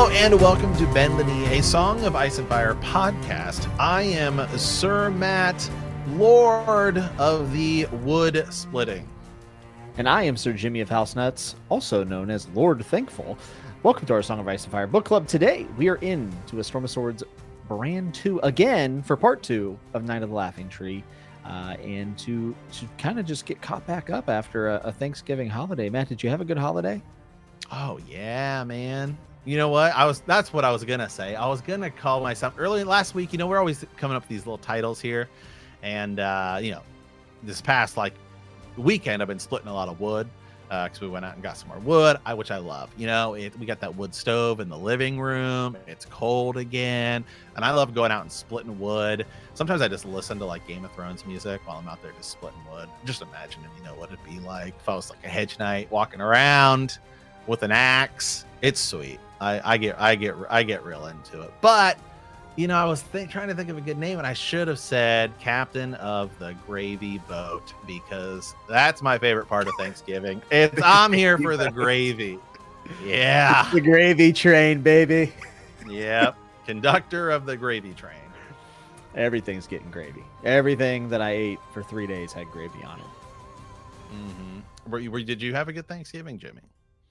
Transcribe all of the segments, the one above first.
Hello and welcome to Bend the Knee, a Song of Ice and Fire podcast. I am Sir Matt, Lord of the Wood Splitting. And I am Sir Jimmy of House Nuts, also known as Lord Thankful. Welcome to our Song of Ice and Fire book club. Today we are in to a Storm of Swords Bran two again for part two of Knight of the Laughing Tree. Uh, and to to kind of just get caught back up after a, a Thanksgiving holiday. Matt, did you have a good holiday? Oh yeah, man. You know what? I was that's what I was gonna say. I was gonna call myself early last week. You know, we're always coming up with these little titles here, and uh, you know, this past like weekend, I've been splitting a lot of wood because uh, we went out and got some more wood, I, which I love. You know, it, we got that wood stove in the living room. It's cold again, and I love going out and splitting wood. Sometimes I just listen to like Game of Thrones music while I'm out there just splitting wood. Just imagine you know what it'd be like if I was like a hedge knight walking around with an axe. It's sweet. I, I get I get I get real into it. But you know, I was th- trying to think of a good name, and I should have said Captain of the Gravy Boat because that's my favorite part of Thanksgiving. It's I'm here for the gravy. Yeah, the gravy train, baby. Yep, conductor of the gravy train. Everything's getting gravy. Everything that I ate for three days had gravy on it. Mm-hmm. Were you, were, did you have a good Thanksgiving, Jimmy?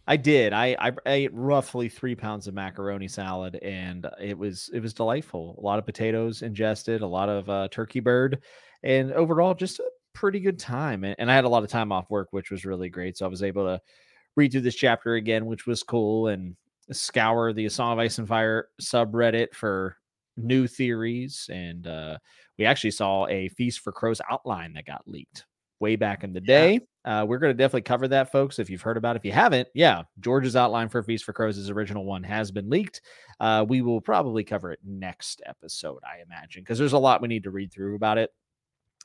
I did. I, I ate roughly three pounds of macaroni salad, and it was it was delightful. A lot of potatoes ingested, a lot of uh, turkey bird, and overall just a pretty good time. And, and I had a lot of time off work, which was really great. So I was able to read through this chapter again, which was cool, and scour the Song of Ice and Fire subreddit for new theories. And uh, we actually saw a Feast for Crows outline that got leaked way back in the day. Uh, we're going to definitely cover that, folks. If you've heard about it, if you haven't, yeah, George's outline for Feast for Crows, his original one, has been leaked. Uh, we will probably cover it next episode, I imagine, because there's a lot we need to read through about it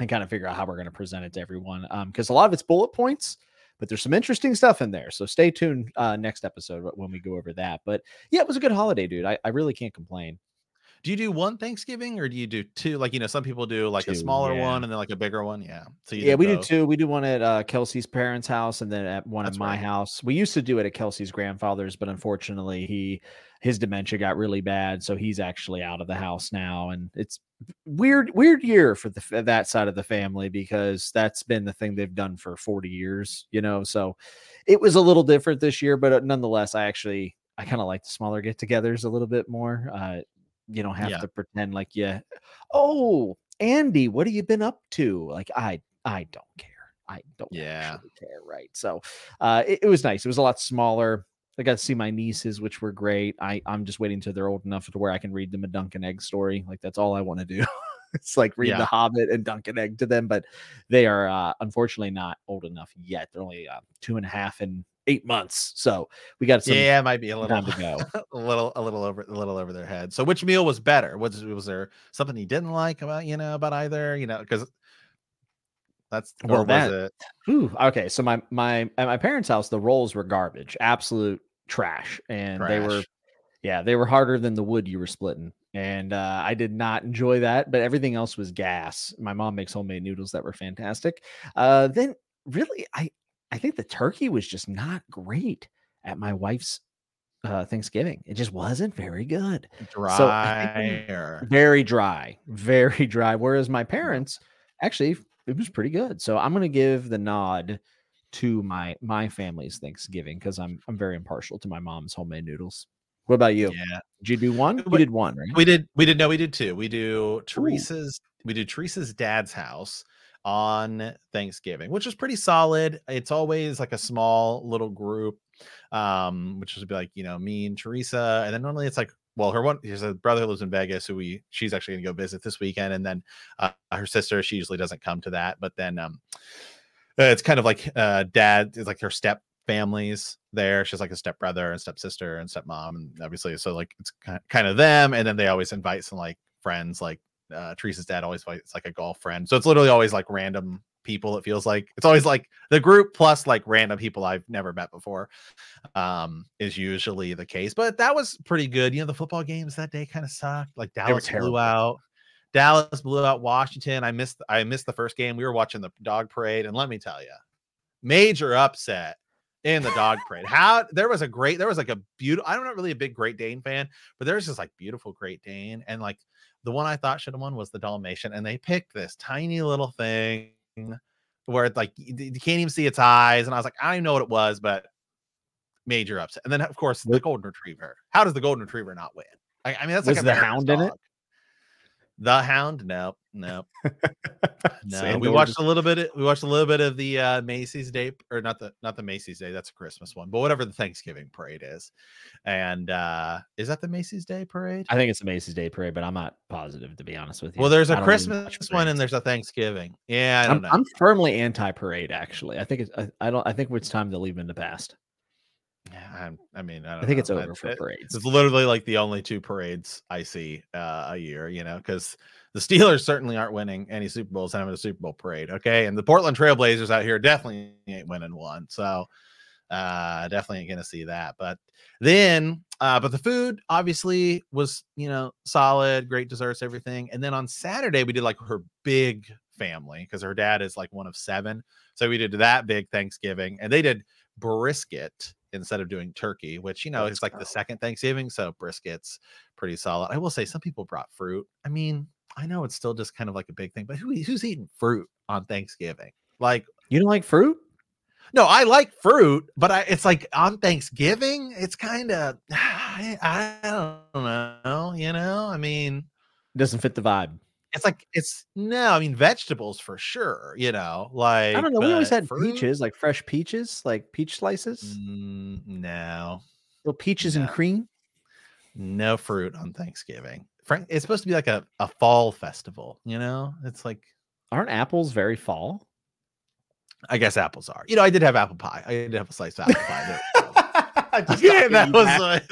and kind of figure out how we're going to present it to everyone. Because um, a lot of it's bullet points, but there's some interesting stuff in there. So stay tuned uh, next episode when we go over that. But yeah, it was a good holiday, dude. I, I really can't complain do you do one Thanksgiving or do you do two? Like you know, some people do like two, a smaller yeah. one and then like a bigger one. Yeah. So yeah, we both. do two. We do one at uh, Kelsey's parents' house and then at one That's at my right. house. We used to do it at Kelsey's grandfather's, but unfortunately, he his dementia got really bad, so he's actually out of the house now. And it's weird, weird year for the that side of the family because that's been the thing they've done for forty years. You know, so it was a little different this year, but uh, nonetheless, I actually I kind of like the smaller get-togethers a little bit more. Uh, you don't have yeah. to pretend like you oh andy what have you been up to? Like i i don't care. I don't yeah. care. Right so uh it, it, was nice. It was a lot smaller. I got to see my nieces which were great. I i'm just waiting till they're old enough to where i can read them a dunk and egg story. Like that's all i want to do. It's like read yeah. the hobbit and dunk and egg to them but they are uh unfortunately not old enough yet. They're only uh, two and a half and eight months. So we got some. Yeah, it might be a little to go. a little, a little over, a little over their head. So which meal was better? Was was there something you didn't like about you know about either? You know, because that's well that. Whew, okay, so my my at my parents' house, the rolls were garbage, absolute trash, and trash. they were. Yeah, they were harder than the wood you were splitting and uh, I did not enjoy that. But everything else was gas. My mom makes homemade noodles that were fantastic. Uh, then really, I I think the turkey was just not great at my wife's uh, Thanksgiving. It just wasn't very good. Dry. So very dry, very dry. Whereas my parents actually it was pretty good. So I'm gonna give the nod to my my family's Thanksgiving because I'm I'm very impartial to my mom's homemade noodles. What about you? Yeah. Did you do one? We did one, right? We did we did no, we did two. We do Teresa's Ooh. we do Teresa's dad's house on Thanksgiving, which is pretty solid. It's always like a small little group, um, which would be like, you know, me and Teresa. And then normally it's like, well, her one, a brother lives in Vegas who we, she's actually gonna go visit this weekend. And then uh, her sister, she usually doesn't come to that. But then um, it's kind of like uh, dad, is like her step families there. She's like a step brother and stepsister and stepmom. And obviously, so like it's kind of them. And then they always invite some like friends like uh, Teresa's dad always fights like a golf friend. So it's literally always like random people. It feels like it's always like the group plus like random people I've never met before um, is usually the case. But that was pretty good. You know, the football games that day kind of sucked. Like Dallas blew out. Dallas blew out Washington. I missed I missed the first game. We were watching the dog parade, and let me tell you, major upset in the dog parade. How there was a great, there was like a beautiful. I'm not really a big Great Dane fan, but there's this like beautiful Great Dane, and like the one I thought should have won was the Dalmatian, and they picked this tiny little thing where it's like you, you can't even see its eyes, and I was like, I don't even know what it was, but major upset. And then of course the Golden Retriever. How does the Golden Retriever not win? I, I mean, that's was like the Hound dog. in it. The Hound? Nope, nope. no, we watched a little bit. Of, we watched a little bit of the uh, Macy's Day, or not the not the Macy's Day. That's a Christmas one, but whatever the Thanksgiving parade is. And uh is that the Macy's Day parade? I think it's the Macy's Day parade, but I'm not positive to be honest with you. Well, there's a Christmas one and there's a Thanksgiving. Yeah, I don't I'm, know. I'm firmly anti-parade. Actually, I think it's. I, I don't. I think it's time to leave in the past. Yeah, I, I mean, I, I think know. it's over for parades. It's literally like the only two parades I see uh, a year, you know, because the Steelers certainly aren't winning any Super Bowls and having a Super Bowl parade. Okay. And the Portland Trailblazers out here definitely ain't winning one. So uh definitely ain't gonna see that. But then uh but the food obviously was you know solid, great desserts, everything. And then on Saturday we did like her big family because her dad is like one of seven. So we did that big Thanksgiving and they did brisket instead of doing turkey, which you know is like the second Thanksgiving. So brisket's pretty solid. I will say some people brought fruit. I mean, I know it's still just kind of like a big thing, but who, who's eating fruit on Thanksgiving? Like, you don't like fruit? No, I like fruit, but I it's like on Thanksgiving, it's kind of I, I don't know, you know. I mean, it doesn't fit the vibe. It's like it's no, I mean vegetables for sure, you know. Like I don't know. We always had fruit? peaches, like fresh peaches, like peach slices. Mm, no, little peaches no. and cream. No fruit on Thanksgiving. Frank, it's supposed to be like a, a fall festival, you know? It's like aren't apples very fall? I guess apples are. You know, I did have apple pie. I did have a slice of apple pie. Yeah, that was my,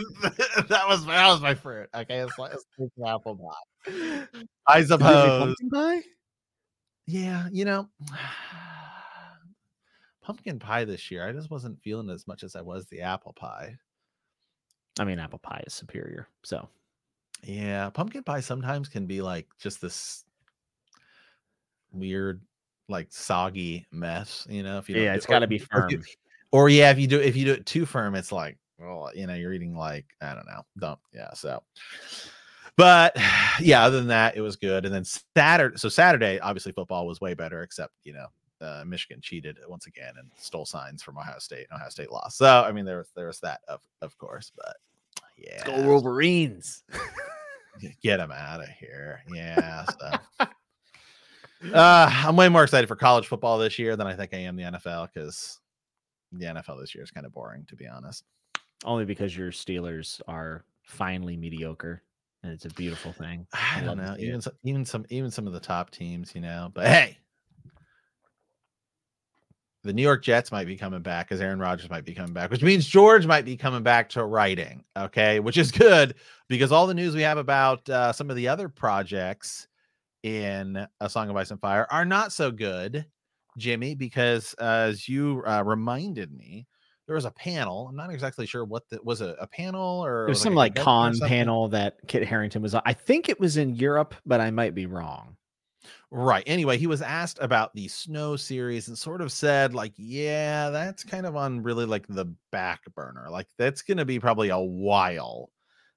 that was my, that was my fruit. Okay, it's like it's apple pie. I suppose. pie? Yeah, you know, pumpkin pie this year. I just wasn't feeling as much as I was the apple pie. I mean, apple pie is superior. So yeah, pumpkin pie sometimes can be like just this weird, like soggy mess. You know, if you yeah, it's got to be firm. Or, or, yeah, if you do if you do it too firm, it's like well, you know, you're eating like I don't know, dump. Yeah, so. But yeah, other than that, it was good. And then Saturday, so Saturday, obviously football was way better, except you know, uh, Michigan cheated once again and stole signs from Ohio State. Ohio State lost. So I mean, there was there was that of of course, but yeah, Let's go Wolverines. Get them out of here. Yeah. So. uh, I'm way more excited for college football this year than I think I am the NFL because the NFL this year is kind of boring, to be honest. Only because your Steelers are finally mediocre, and it's a beautiful thing. I, I don't know. Even some, even some, even some of the top teams, you know. But hey, the New York Jets might be coming back because Aaron Rodgers might be coming back, which means George might be coming back to writing. Okay, which is good because all the news we have about uh, some of the other projects in A Song of Ice and Fire are not so good, Jimmy, because uh, as you uh, reminded me, there was a panel. I'm not exactly sure what that was a, a panel or there's some like, like con panel that Kit Harington was on. I think it was in Europe, but I might be wrong. Right. Anyway, he was asked about the snow series and sort of said, like, yeah, that's kind of on really like the back burner. Like, that's going to be probably a while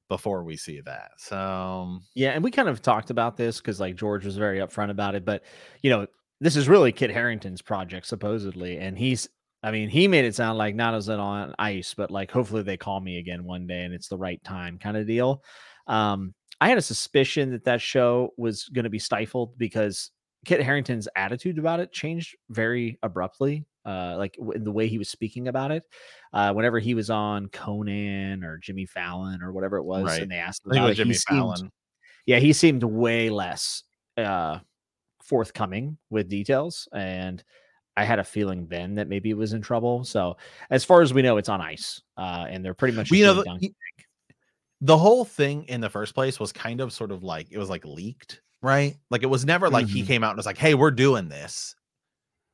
before we see that. So, yeah. And we kind of talked about this because like George was very upfront about it. But, you know, this is really Kit Harington's project, supposedly. And he's, I mean, he made it sound like not as it on ice, but like hopefully they call me again one day and it's the right time kind of deal. Um, I had a suspicion that that show was going to be stifled because Kit Harington's attitude about it changed very abruptly. Uh, like in the way he was speaking about it, uh, whenever he was on Conan or Jimmy Fallon or whatever it was, right. and they asked him about it, Jimmy Fallon. Seemed, yeah, he seemed way less uh, forthcoming with details, and I had a feeling then that maybe it was in trouble. So, as far as we know, it's on ice, uh, and they're pretty much. You know, the, the whole thing in the first place was kind of sort of like it was like leaked, right? Like it was never like mm-hmm. he came out and was like, "Hey, we're doing this."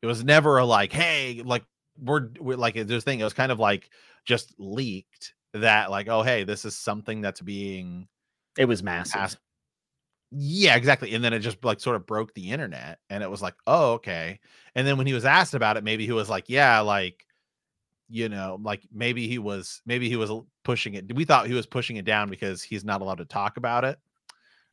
It was never a like, "Hey, like we're, we're like this thing." It was kind of like just leaked that like, "Oh, hey, this is something that's being." It was massive. Passed. Yeah, exactly. And then it just like sort of broke the internet, and it was like, "Oh, okay." And then when he was asked about it, maybe he was like, "Yeah, like." you know, like maybe he was maybe he was pushing it. We thought he was pushing it down because he's not allowed to talk about it,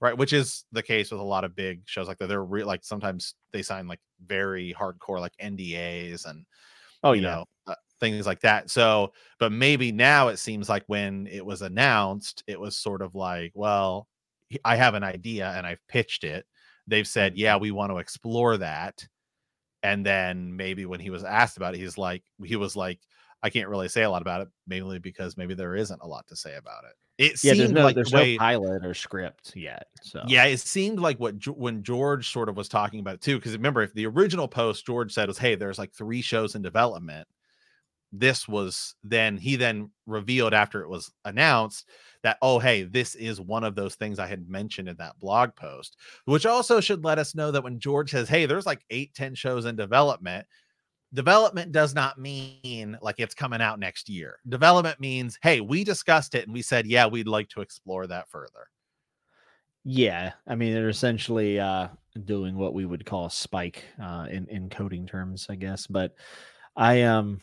right? Which is the case with a lot of big shows like that. They're re- like sometimes they sign like very hardcore like NDAs and oh you yeah. know uh, things like that. So, but maybe now it seems like when it was announced, it was sort of like, well, I have an idea and I've pitched it. They've said, yeah, we want to explore that. And then maybe when he was asked about it, he's like, he was like, I can't really say a lot about it, mainly because maybe there isn't a lot to say about it. It yeah, seemed there's no, like there's way, no pilot or script yet. So yeah, it seemed like what when George sort of was talking about it too. Because remember, if the original post George said was, "Hey, there's like three shows in development," this was then he then revealed after it was announced that oh hey this is one of those things i had mentioned in that blog post which also should let us know that when george says hey there's like eight ten shows in development development does not mean like it's coming out next year development means hey we discussed it and we said yeah we'd like to explore that further Yeah, I mean they're essentially uh, doing what we would call spike uh, in in coding terms, I guess. But I um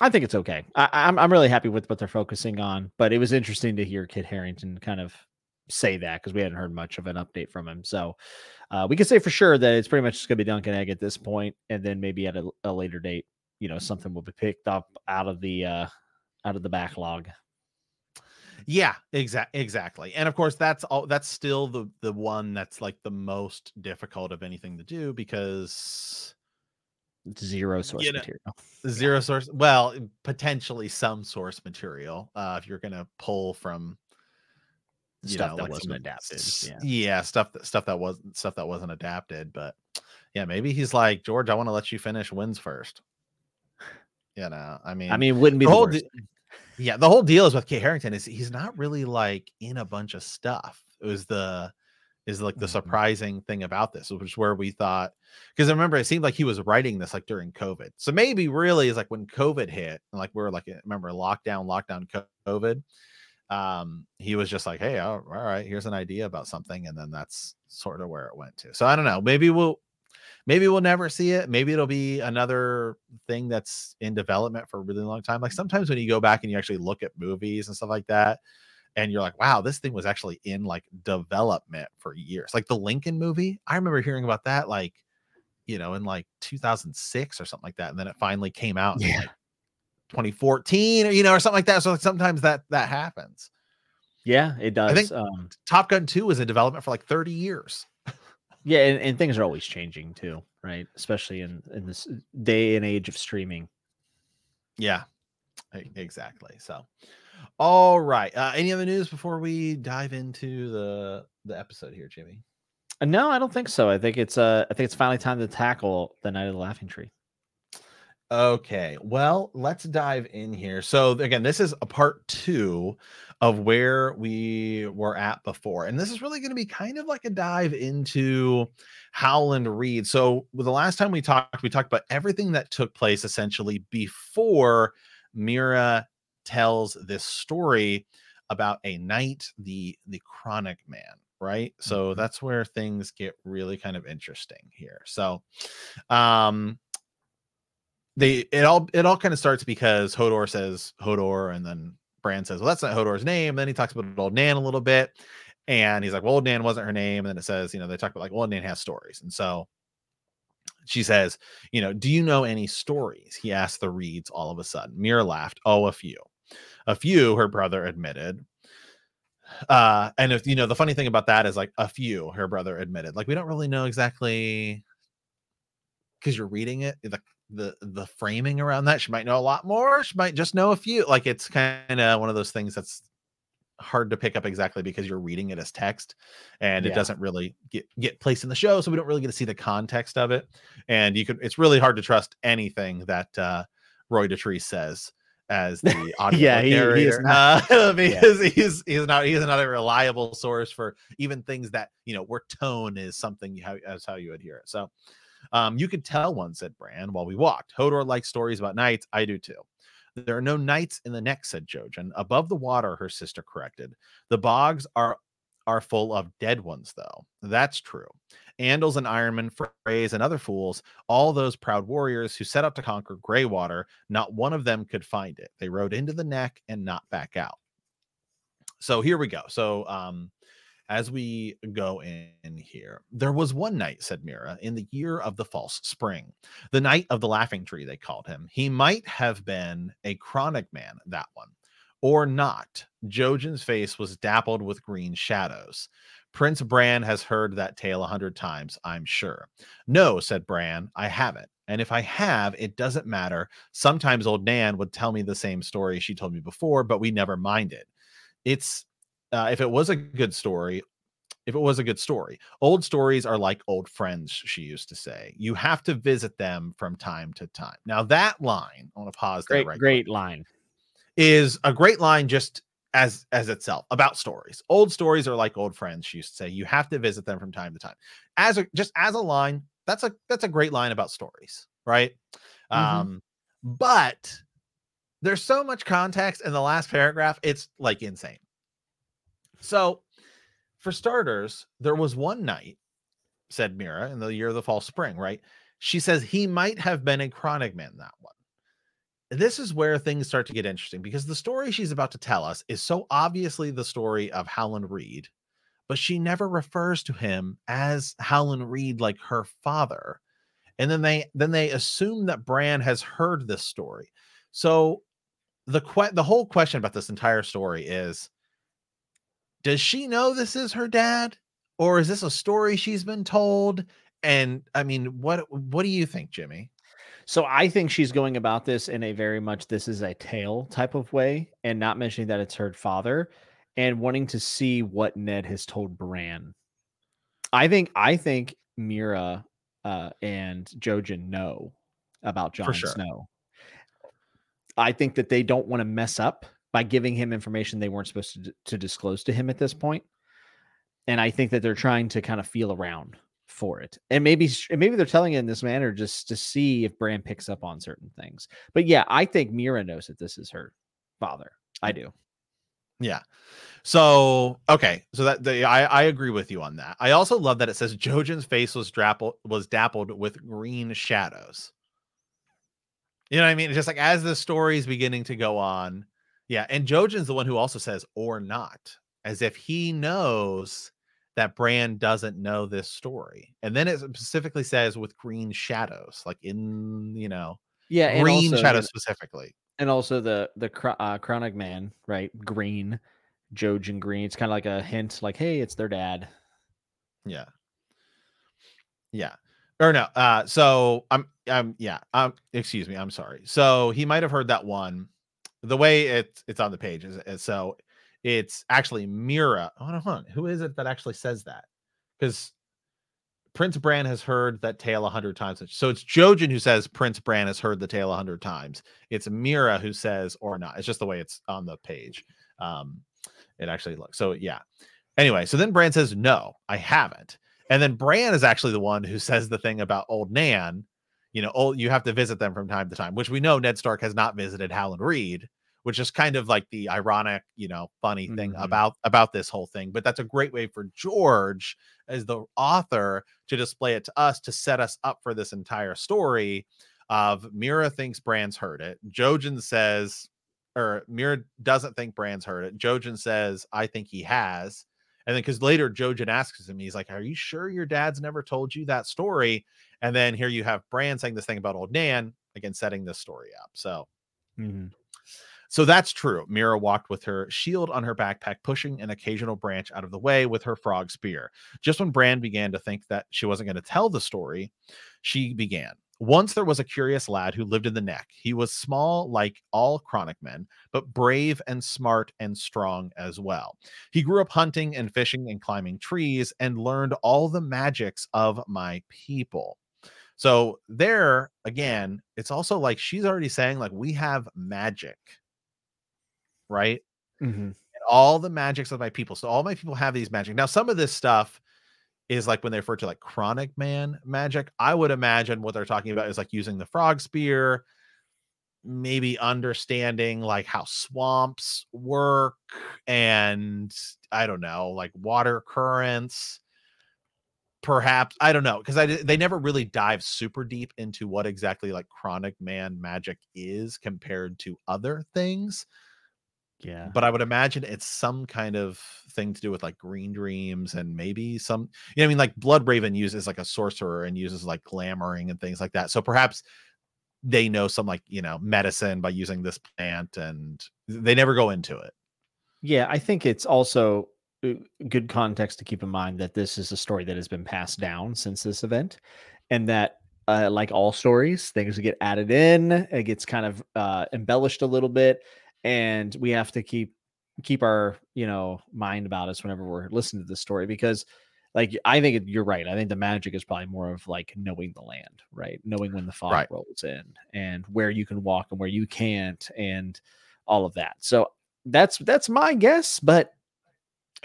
I think it's okay. I, I'm I'm really happy with what they're focusing on. But it was interesting to hear Kit Harington kind of say that because we hadn't heard much of an update from him. So uh, we can say for sure that it's pretty much just going to be Dunk and Egg at this point, and then maybe at a, a later date, you know, something will be picked up out of the uh, out of the backlog. Yeah, exact exactly. And of course that's all that's still the the one that's like the most difficult of anything to do because Zero source You know, material. zero source well, potentially some source material uh if you're going to pull from Stuff know, that like wasn't some adapted, s- yeah. stuff that stuff that wasn't stuff that wasn't adapted, but yeah, maybe he's like, "George, I want to let you finish wins first You know, I mean I mean, it wouldn't be the the whole de- yeah the whole deal is with Kit Harington is he's not really like in a bunch of stuff it was the is like the Mhm. surprising thing about this which is where we thought because i remember it seemed like he was writing this like during covid so maybe really is like when covid hit and like we are like remember lockdown lockdown covid um he was just like hey all all right here's an idea about something and then that's sort of where it went to so i don't know maybe we'll maybe we'll never see it. Maybe it'll be another thing that's in development for a really long time. Like sometimes when you go back and you actually look at movies and stuff like that, and you're like, wow, this thing was actually in like development for years. Like the Lincoln movie, I remember hearing about that like, you know, in like 2006 or something like that. And then it finally came out in Yeah. like 2014 or, you know, or something like that. So like, sometimes that that happens. Yeah, it does. I think- um, Top Gun 2 was in development for like 30 years. yeah, and, and things are always changing too, right? Especially in in this day and age of streaming. Yeah, exactly. So, all right. Uh, any other news before we dive into the the episode here, Jimmy? Uh, No, I don't think so. I think it's uh, I think it's finally time to tackle the Knight of the Laughing Tree. Okay. Well, let's dive in here. So again, this is a part two of where we were at before, and this is really going to be kind of like a dive into Howland Reed. So the last time we talked, we talked about everything that took place essentially before Meera tells this story about a knight, the the chronic man, right? So Mhm. that's where things get really kind of interesting here. So um they it all it all kind of starts because Hodor says Hodor, and then Bran says, Well, that's not Hodor's name. And then he talks about old Nan a little bit. And he's like, Well, old Nan wasn't her name. And then it says, you know, they talk about like old Nan has stories. And so she says, you know, do you know any stories? He asked the Reeds all of a sudden. Meera laughed. Oh, a few. A few, her brother admitted. Uh, and if you know the funny thing about that is like a few, her brother admitted. Like we don't really know exactly because you're reading it, the the the framing around that. She might know a lot more. She might just know a few. Like it's kind of one of those things that's hard to pick up exactly because you're reading it as text and it doesn't really get get placed in the show so we don't really get to see the context of it and you could it's really hard to trust anything that uh roy Dotrice says as the audio Yeah, he- he is not- uh, because he's he's not he's not a reliable source for even things that you know where tone is something you how as how you would hear it so um, you could tell one, said Bran, while we walked. Hodor likes stories about knights. I do too. There are no knights in the neck, said Jojen. Above the water, her sister corrected. The bogs are are full of dead ones, though. That's true. Andals and Ironmen, Freys, and other fools, all those proud warriors who set out to conquer Greywater, not one of them could find it. They rode into the neck and not back out. So here we go. So um as we go in here, there was one knight, said Meera, in the year of the false spring, the knight of the laughing tree, they called him. He might have been a crannogman, that one, or not. Jojen's face was dappled with green shadows. Prince Bran has heard that tale a hundred times, I'm sure. No, said Bran, I haven't. And if I have, it doesn't matter. Sometimes old Nan would tell me the same story she told me before, but we never minded. It's uh, if it was a good story, if it was a good story, old stories are like old friends, she used to say. You have to visit them from time to time. Now, that line, I want to pause great, right Great quick, line. Is a great line just as as itself about stories. Old stories are like old friends, she used to say. You have to visit them from time to time. As a just as a line, that's a that's a great line about stories, right? Mm-hmm. Um, but there's so much context in the last paragraph, it's like insane. So, for starters, there was one knight, said Meera, in the year of the fall spring, right? She says he might have been a crannogman, that one. This is where things start to get interesting because the story she's about to tell us is so obviously the story of Howland Reed, but she never refers to him as Howland Reed like her father. And then they then they assume that Bran has heard this story. So the que- the whole question about this entire story is does she know this is her dad or is this a story she's been told and i mean what what do you think jimmy so i think she's going about this in a very much this is a tale type of way and not mentioning that it's her father and wanting to see what ned has told bran i think i think meera uh, and jojen know about jon sure. snow i think that they don't want to mess up by giving him information they weren't supposed to, to disclose to him at this point. And I think that they're trying to kind of feel around for it. And maybe maybe they're telling it in this manner just to see if Bran picks up on certain things. But yeah, I think Meera knows that this is her father. I do. Yeah. So okay, so that the, I I agree with you on that. I also love that it says Jojen's face was dappled was dappled with green shadows. You know what I mean? It's just like as the story is beginning to go on, yeah, and Jojen's the one who also says or not, as if he knows that Bran doesn't know this story. And then it specifically says with green shadows, like in you know, yeah, green also, shadows specifically. And also the the uh, crannogman, right? Green, Jojen Green. It's kind of like a hint, like, hey, it's their dad. Yeah. Yeah. Or no. Uh. So I'm. I'm. Yeah. Um. Excuse me. I'm sorry. So he might have heard that one the way it's it's on the page is, is so it's actually Meera. Hold on, hold on, who is it that actually says that? Because Prince Bran has heard that tale a hundred times. So it's Jojen who says Prince Bran has heard the tale a hundred times. It's Meera who says or not. It's just the way it's on the page. Um, it actually looks so yeah. Anyway, so then Bran says, No, I haven't. And then Bran is actually the one who says the thing about old Nan you know, oh, you have to visit them from time to time, which we know Ned Stark has not visited Howland Reed, which is kind of like the ironic, you know, funny thing mm-hmm. about about this whole thing. But that's a great way for George, as the author, to display it to us to set us up for this entire story. Of Meera thinks Brands heard it. Jojen says, or Meera doesn't think Brands heard it. Jojen says, I think he has. And then because later Jojen asks him, he's like, Are you sure your dad's never told you that story? And then here you have Brand saying this thing about old Nan, again, setting this story up. So, mm-hmm. So that's true. Meera walked with her shield on her backpack, pushing an occasional branch out of the way with her frog spear. Just when Bran began to think that she wasn't going to tell the story, she began. Once there was a curious lad who lived in the neck. He was small, like all crannogmen, but brave and smart and strong as well. He grew up hunting and fishing and climbing trees and learned all the magics of my people. So there again, it's also like she's already saying like we have magic, right? Mm-hmm. all the magics of my people. So all my people have these magic. Now some of this stuff is like when they refer to like crannogman magic. I would imagine what they're talking about is like using the frog spear. maybe understanding like how swamps work and I don't know, like water currents. Perhaps I don't know because I they never really dive super deep into what exactly like crannogman magic is compared to other things. Yeah. But I would imagine it's some kind of thing to do with like green dreams and maybe some, you know, I mean, like Bloodraven uses like a sorcerer and uses like glamoring and things like that. So perhaps they know some like, you know, medicine by using this plant and they never go into it. Yeah. I think it's also uh, good context to keep in mind that this is a story that has been passed down since this event and that uh, like all stories, things get added in, it gets kind of uh, embellished a little bit and we have to keep keep our you know mind about us whenever we're listening to the story because like i think you're right i think the magic is probably more of like knowing the land right? Knowing when the fog right. rolls in and where you can walk and where you can't and all of that. So that's that's my guess but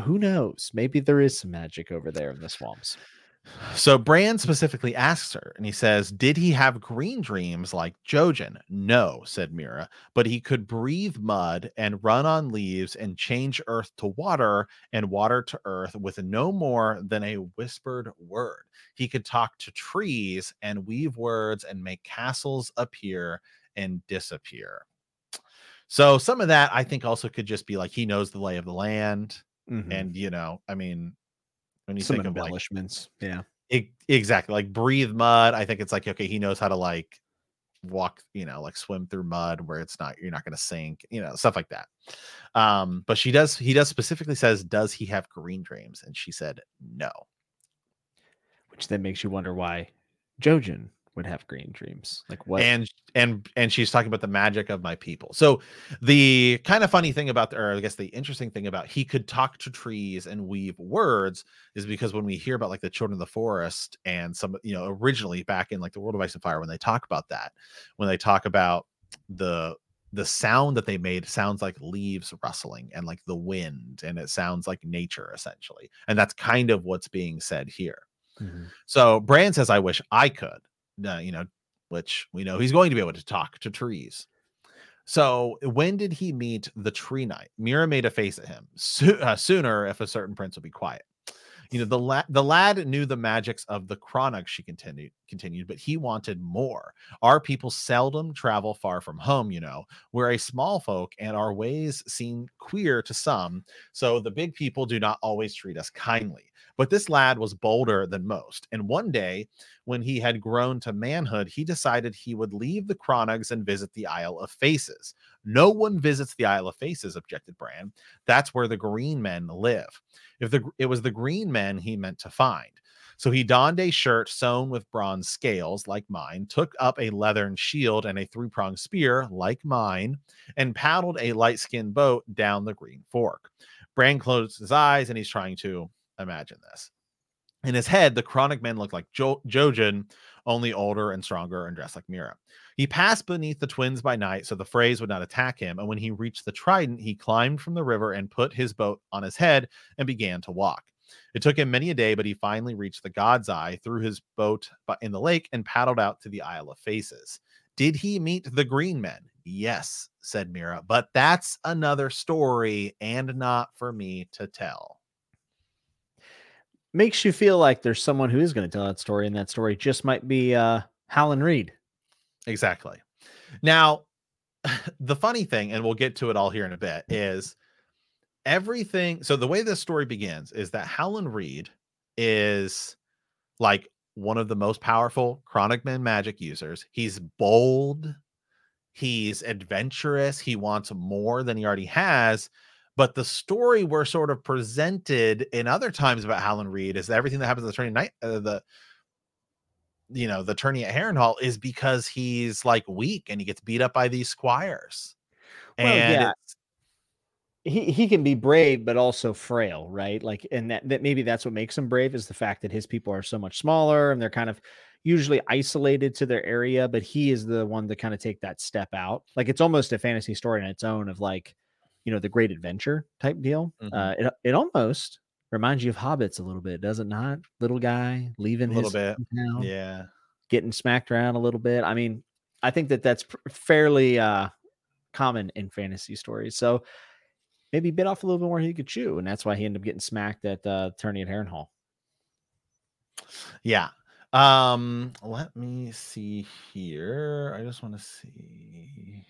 who knows? Maybe there is some magic over there in the swamps so Bran specifically asks her, and he says, Did he have green dreams like Jojen? No, said Meera, but he could breathe mud and run on leaves and change earth to water and water to earth with no more than a whispered word. He could talk to trees and weave words and make castles appear and disappear. So some of that I think also could just be like he knows the lay of the land. Mm-hmm. And you know, I mean, when you Some think embellishments. Of like, yeah. It, exactly. Like breathe mud. I think it's like, okay, he knows how to like walk, you know, like swim through mud where it's not, you're not going to sink, you know, stuff like that. Um, but she does, he does specifically says, does he have green dreams? And she said, no. Which then makes you wonder why Jojen would have green dreams like what and and and she's talking about the magic of my people. So the kind of funny thing about the, or i guess the interesting thing about he could talk to trees and weave words is because when we hear about like the children of the forest and some you know originally back in like the world of ice and fire when they talk about that when they talk about the the sound that they made sounds like leaves rustling and like the wind and it sounds like nature essentially. And that's kind of what's being said here. Mm-hmm. so Bran says i wish i could uh, you know, which we know he's going to be able to talk to trees. So when did he meet the tree knight? Meera made a face at him. So, uh, sooner, if a certain prince will be quiet. You know, the lad the lad knew the magics of the crannog, she continued, continued, but he wanted more. Our people seldom travel far from home, you know. We're a small folk and our ways seem queer to some, so the big people do not always treat us kindly. But this lad was bolder than most. And one day, when he had grown to manhood, he decided he would leave the crannogs and visit the Isle of Faces. No one visits the Isle of Faces, objected Bran. That's where the green men live. If the it was the green men he meant to find. So he donned a shirt sewn with bronze scales, like mine, took up a leathern shield and a three pronged spear, like mine, and paddled a light skinned boat down the Green Fork. Bran closed his eyes and he's trying to imagine this. In his head, the crannogmen looked like jo- Jojen, only older and stronger and dressed like Meera. He passed beneath the twins by night so the Freys would not attack him. And when he reached the Trident, he climbed from the river and put his boat on his head and began to walk. It took him many a day, but he finally reached the God's Eye, threw his boat in the lake, and paddled out to the Isle of Faces. Did he meet the Green Men? Yes, said Meera, but that's another story and not for me to tell makes you feel like there's someone who is going to tell that story, and that story just might be uh, Howland Reed. Exactly. Now, the funny thing, and we'll get to it all here in a bit, is everything. So the way this story begins is that Howland Reed is like one of the most powerful Crannogman magic users. He's bold, he's adventurous, he wants more than he already has but the story we're sort of presented in other times about Howland Reed is that everything that happens at the tourney night, uh, the you know, the tourney at Harrenhal is because he's like weak and he gets beat up by these squires. Well, and yeah. he he can be brave but also frail, right? Like, and that, that maybe that's what makes him brave is the fact that his people are so much smaller and they're kind of usually isolated to their area, but he is the one to kind of take that step out. Like it's almost a fantasy story in its own of like you know the great adventure type deal mm-hmm. uh it, it almost reminds you of hobbits a little bit does it not little guy leaving a little bit town, yeah getting smacked around a little bit i mean I think that that's fairly uh, common in fantasy stories. So maybe bit off a little bit more he could chew, and that's why he ended up getting smacked at uh, tourney at Harrenhal. Yeah. Um, let me see here. I just want to see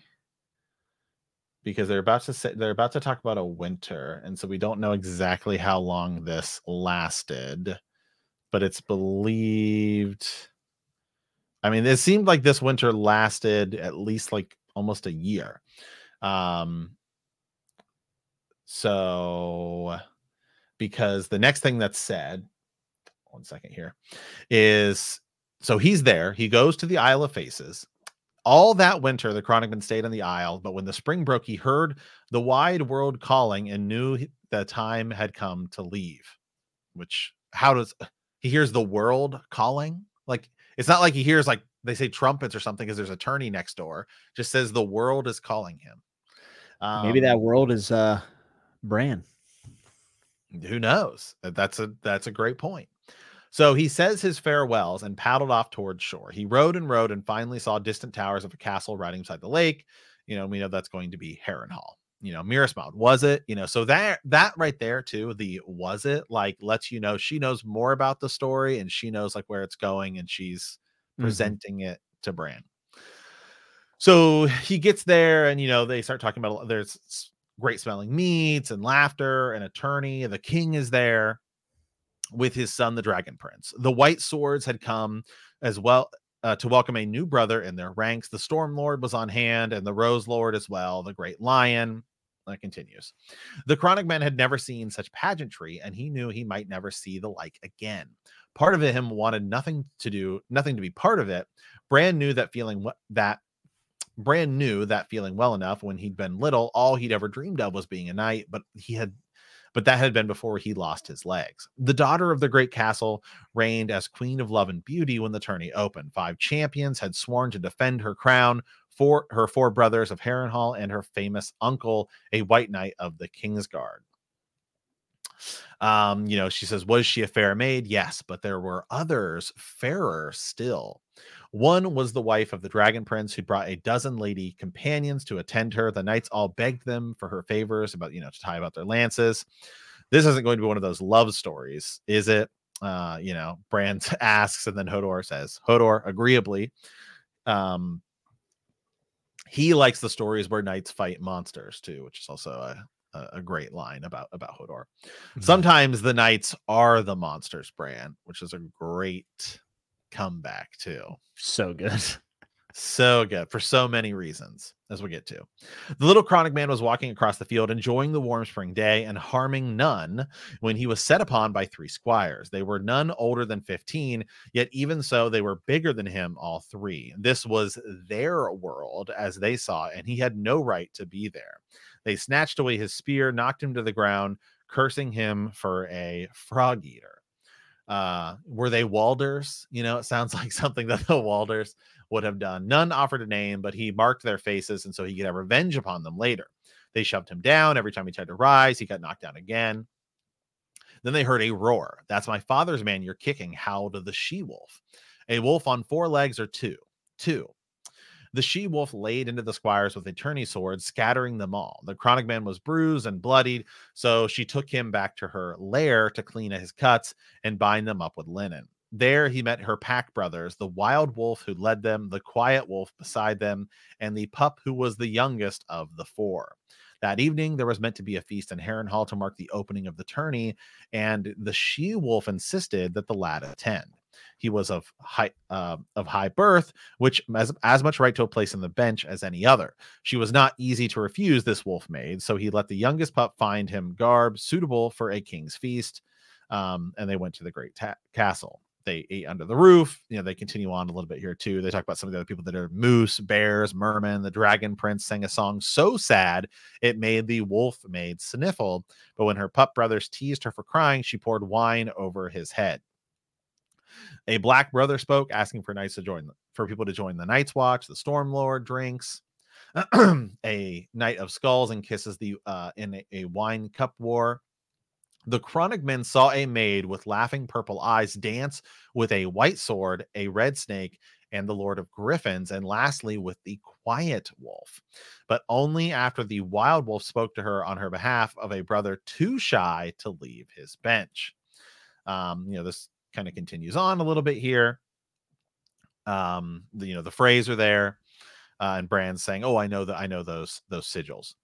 because they're about to say they're about to talk about a winter, and so we don't know exactly how long this lasted, but it's believed. I mean, it seemed like this winter lasted at least like almost a year. Um, so because the next thing that's said, one second here, is so he's there. He goes to the Isle of Faces. All that winter, the Crannogman stayed on the Isle, but when the spring broke, he heard the wide world calling and knew the time had come to leave. Which, how does he hears the world calling? Like, it's not like he hears like they say trumpets or something because there's a tourney next door. Just says the world is calling him. Um, Maybe that um, world is uh Bran. Who knows? That's a that's a great point. So he says his farewells and paddled off towards shore. He rowed and rowed and finally saw distant towers of a castle riding beside the lake. You know, we know that's going to be Harrenhal. You know, Mierismond, was it? You know, so that that right there too, the was it like lets you know she knows more about the story and she knows like where it's going and she's mm-hmm. presenting it to Bran. So he gets there and you know they start talking about there's great smelling meats and laughter and attorney. The king is there with his son, the Dragon Prince. The White Swords had come as well uh, to welcome a new brother in their ranks. The Storm Lord was on hand, and the Rose Lord as well, the Great Lion. That continues. The Crannogman had never seen such pageantry, and he knew he might never see the like again. Part of him wanted nothing to do, nothing to be part of it. Brand knew that feeling what that Bran knew that feeling well enough when he'd been little. All he'd ever dreamed of was being a knight, but he had but that had been before he lost his legs. The daughter of the great castle reigned as queen of love and beauty when the tourney opened. Five champions had sworn to defend her crown for her four brothers of Harrenhal and her famous uncle, a white knight of the Kingsguard. Um, you know, she says, Was she a fair maid? Yes, but there were others fairer still. One was the wife of the dragon prince who brought a dozen lady companions to attend her. The knights all begged them for her favors about, you know, to tie about their lances. This isn't going to be one of those love stories, is it? Uh, you know, Brand asks, and then Hodor says, Hodor agreeably. Um, he likes the stories where knights fight monsters too, which is also a, a, a great line about about Hodor. Mm-hmm. Sometimes the knights are the monsters, Bran, which is a great comeback too. So good. So good for so many reasons, as we get to. The little crannogman was walking across the field, enjoying the warm spring day and harming none when he was set upon by three squires. They were none older than 15, yet even so, they were bigger than him, all three. This was their world as they saw, and he had no right to be there. They snatched away his spear, knocked him to the ground, cursing him for a frog eater uh were they walders? You know it sounds like something that the walders would have done. None offered a name but he marked their faces and so he could have revenge upon them later. They shoved him down every time he tried to rise he got knocked down again. Then they heard a roar. That's my father's man you're kicking. Howled the she wolf a wolf on four legs or two? Two the she wolf laid into the squires with a tourney sword, scattering them all. The crannogman was bruised and bloodied, so she took him back to her lair to clean his cuts and bind them up with linen. There he met her pack brothers, the wild wolf who led them, the quiet wolf beside them, and the pup who was the youngest of the four. That evening, there was meant to be a feast in Harrenhal to mark the opening of the tourney, and the she wolf insisted that the lad attend. He was of high uh, of high birth, which as as much right to a place in the bench as any other. She was not easy to refuse. This wolf maid, so he let the youngest pup find him garb suitable for a king's feast, um, and they went to the great ta- castle they ate under the roof. You know, they continue on a little bit here too. They talk about some of the other people that are moose, bears, merman. The dragon prince sang a song so sad it made the wolf maid sniffle. But when her pup brothers teased her for crying, she poured wine over his head. A black brother spoke, asking for knights to join for people to join the Night's Watch. The Storm Lord drinks. a knight of skulls and kisses the uh, in a, a wine cup war. The crannogmen saw a maid with laughing purple eyes dance with a white sword, a red snake, and the Lord of Griffins, and lastly with the Quiet Wolf. But only after the Wild Wolf spoke to her on her behalf of a brother too shy to leave his bench. Um, you know, this kind of continues on a little bit here. Um, the, you know, the phrase are there, uh, and Bran's saying, "Oh, I know that I know those those sigils."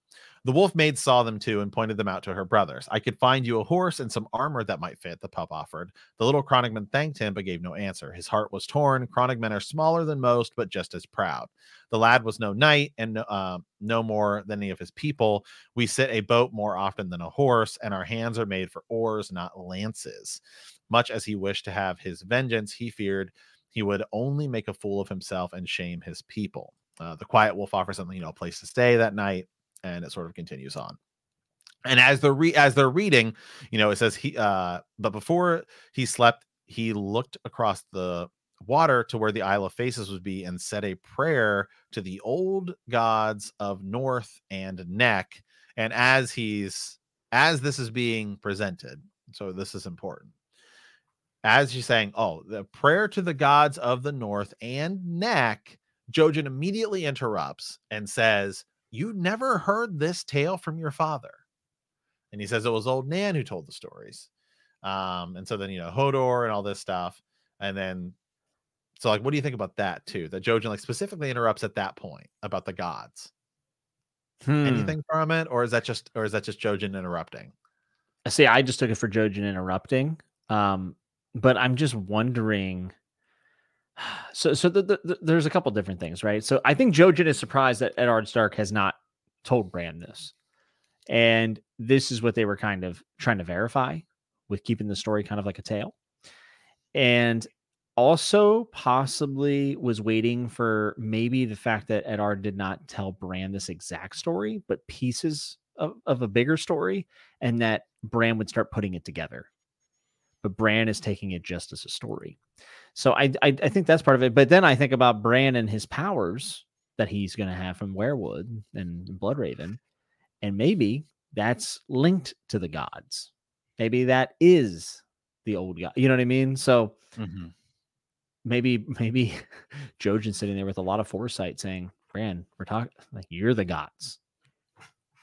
The wolf maid saw them too and pointed them out to her brothers. I could find you a horse and some armor that might fit, the pup offered. The little crannogman thanked him but gave no answer. His heart was torn. Crannogmen are smaller than most, but just as proud. The lad was no knight and uh, no more than any of his people. We sit a boat more often than a horse, and our hands are made for oars, not lances. Much as he wished to have his vengeance, he feared he would only make a fool of himself and shame his people. Uh, the quiet wolf offers something, you know, a place to stay that night and it sort of continues on. And as they're re- as they're reading you know it says he uh but before he slept he looked across the water to where the isle of faces would be and said a prayer to the old gods of north and neck. And as he's as this is being presented so this is important as he's saying oh the prayer to the gods of the north and neck jojen immediately interrupts and says you never heard this tale from your father. And he says it was old Nan who told the stories. Um, and so then, you know, Hodor and all this stuff. And then, so like, what do you think about that too? That Jojen like specifically interrupts at that point about the gods. Hmm. Anything from it, or is that just, or is that just Jojen interrupting? See, I just took it for Jojen interrupting. Um, but I'm just wondering so so the, the, there's a couple different things, right? So I think Jojen is surprised that Eddard Stark has not told Bran this, and this is what they were kind of trying to verify with keeping the story kind of like a tale, and also possibly was waiting for maybe the fact that Eddard did not tell Bran this exact story, but pieces of, of a bigger story, and that Bran would start putting it together. But Bran is taking it just as a story. So I, I, I think that's part of it. But then I think about Bran and his powers that he's going to have from Weirwood and Bloodraven, and maybe that's linked to the gods. Maybe that is the old god. You know what I mean? So mm-hmm. maybe maybe Jojen sitting there with a lot of foresight, saying, "Bran, we're talking like you're the gods."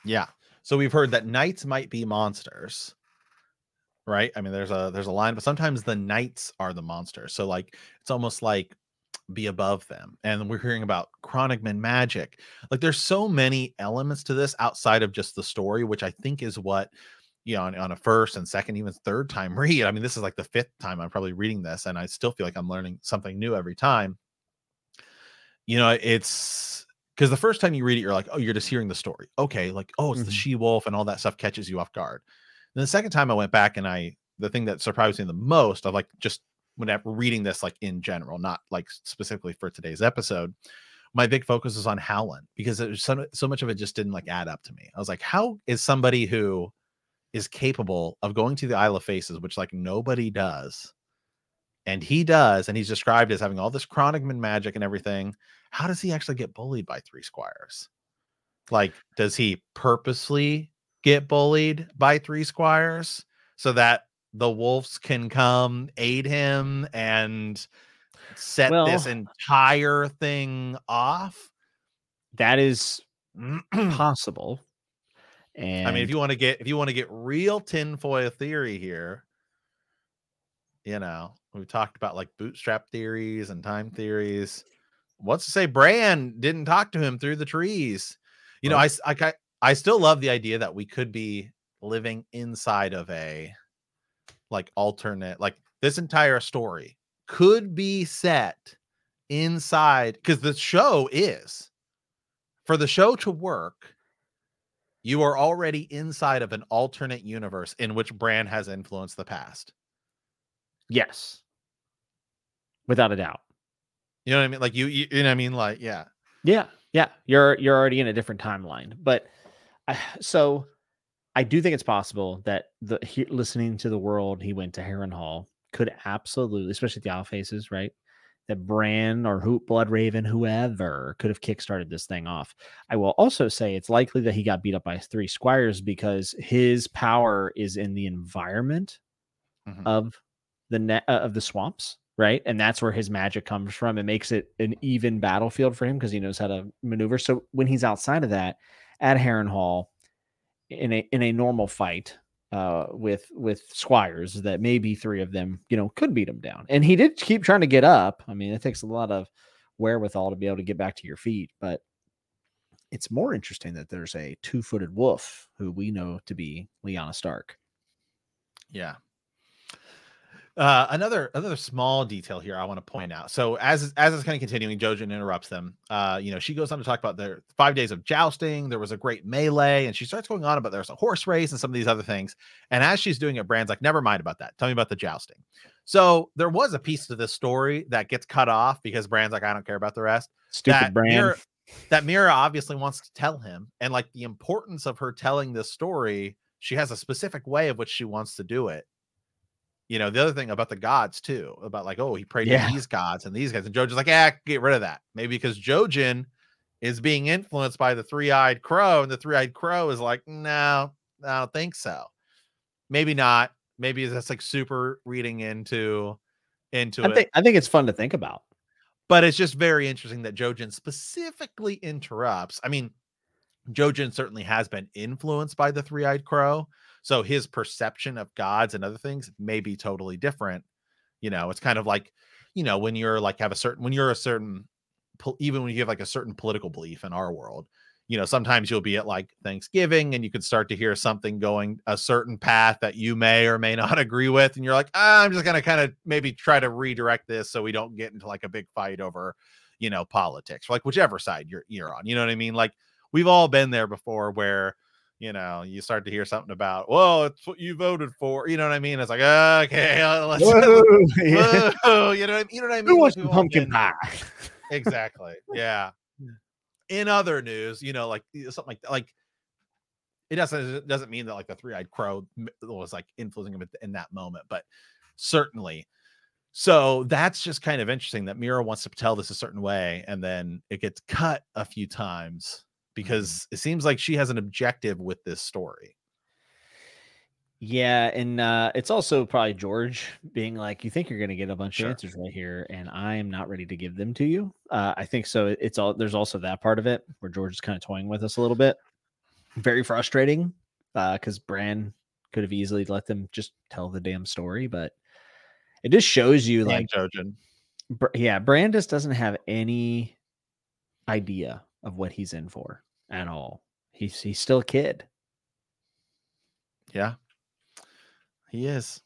Yeah. So we've heard that knights might be monsters right? I mean, there's a there's a line, but sometimes the knights are the monsters. So like it's almost like be above them. And we're hearing about crannogman magic. Like there's so many elements to this outside of just the story, which I think is what you know on, on, a first and second, even third time read. I mean, this is like the fifth time I'm probably reading this, and I still feel like I'm learning something new every time. You know, it's because the first time you read it, you're like, oh, you're just hearing the story. Okay, like, oh, it's mm-hmm. the she wolf and all that stuff catches you off guard. And the second time I went back and I, the thing that surprised me the most of like just whenever reading this, like in general, not like specifically for today's episode, my big focus was on Howland because there's so, so much of it just didn't like add up to me. I was like, how is somebody who is capable of going to the Isle of Faces, which like nobody does, and he does, and he's described as having all this crannogman magic and everything. How does he actually get bullied by three squires? Like, does he purposely get bullied by three squires so that the wolves can come aid him and set well, this entire thing off? That is possible and i mean if you want to get if you want to get real tinfoil theory here you know we talked about like bootstrap theories and time theories. What's to say bran didn't talk to him through the trees? You know I, I I still love the idea that we could be living inside of a like alternate like this entire story could be set inside because the show is. For the show to work you are already inside of an alternate universe in which Bran has influenced the past. Yes. Without a doubt. You know what i mean? Like you you, you know what i mean? Like yeah. Yeah yeah. You're you're already in a different timeline but so I do think it's possible that the he, listening to the world he went to Harrenhal could absolutely, especially the Owl Faces, right? That Bran or Hoot Bloodraven, whoever could have kickstarted this thing off. I will also say it's likely that he got beat up by three squires because his power is in the environment mm-hmm. of the net uh, of the swamps, right? And that's where his magic comes from. It makes it an even battlefield for him because he knows how to maneuver. So when he's outside of that at Harrenhal in a in a normal fight uh, with with squires, that maybe three of them, you know, could beat him down. And he did keep trying to get up. I mean, it takes a lot of wherewithal to be able to get back to your feet, but it's more interesting that there's a two-footed wolf who we know to be Lyanna Stark. Yeah, uh, another another small detail here I want to point out. So as as it's kind of continuing, Jojen interrupts them. Uh, you know, she goes on to talk about their five days of jousting. There was a great melee, and she starts going on about there's a horse race and some of these other things. And as she's doing it, Bran's like, "Never mind about that. Tell me about the jousting." So there was a piece to this story that gets cut off because Bran's like, "I don't care about the rest." Stupid that Bran. Meera, that Meera obviously wants to tell him, and like the importance of her telling this story, she has a specific way of which she wants to do it you know, the other thing about the gods too, about like, oh, he prayed yeah. to these gods and these guys. And Jojen's like, yeah, get rid of that. Maybe because Jojen is being influenced by the three-eyed crow, and the three-eyed crow is like, no, I don't think so. Maybe not. Maybe that's like super reading into into I it. Think, I think it's fun to think about. But it's just very interesting that Jojen specifically interrupts. I mean, Jojen certainly has been influenced by the three-eyed crow, so his perception of gods and other things may be totally different. You know, it's kind of like, you know, when you're like have a certain when you're a certain even when you have like a certain political belief in our world, you know, sometimes you'll be at like Thanksgiving and you could start to hear something going a certain path that you may or may not agree with. And you're like, ah, I'm just going to kind of maybe try to redirect this so we don't get into like a big fight over, you know, politics, like whichever side you're, you're on. You know what I mean? Like we've all been there before where, you know, you start to hear something about, well, it's what you voted for. You know what I mean? It's like, okay, uh, let's, whoa, whoa, you know, what I, you know what I mean? Who wants pumpkin pie? exactly. Yeah. In other news, you know, like something like that, like it doesn't it doesn't mean that like the three-eyed crow was like influencing him in that moment, but certainly. So that's just kind of interesting that Meera wants to tell this a certain way, and then it gets cut a few times. Because it seems like she has an objective with this story. Yeah, and uh, it's also probably George being like, "You think you're going to get a bunch sure. of answers right here, and I am not ready to give them to you." Uh, I think so. It's all there's also that part of it where George is kind of toying with us a little bit. Very frustrating because uh, Bran could have easily let them just tell the damn story, but it just shows you like Jojen. Br- yeah, Brandis doesn't have any idea of what he's in for at all. He's he's still a kid. Yeah. He is.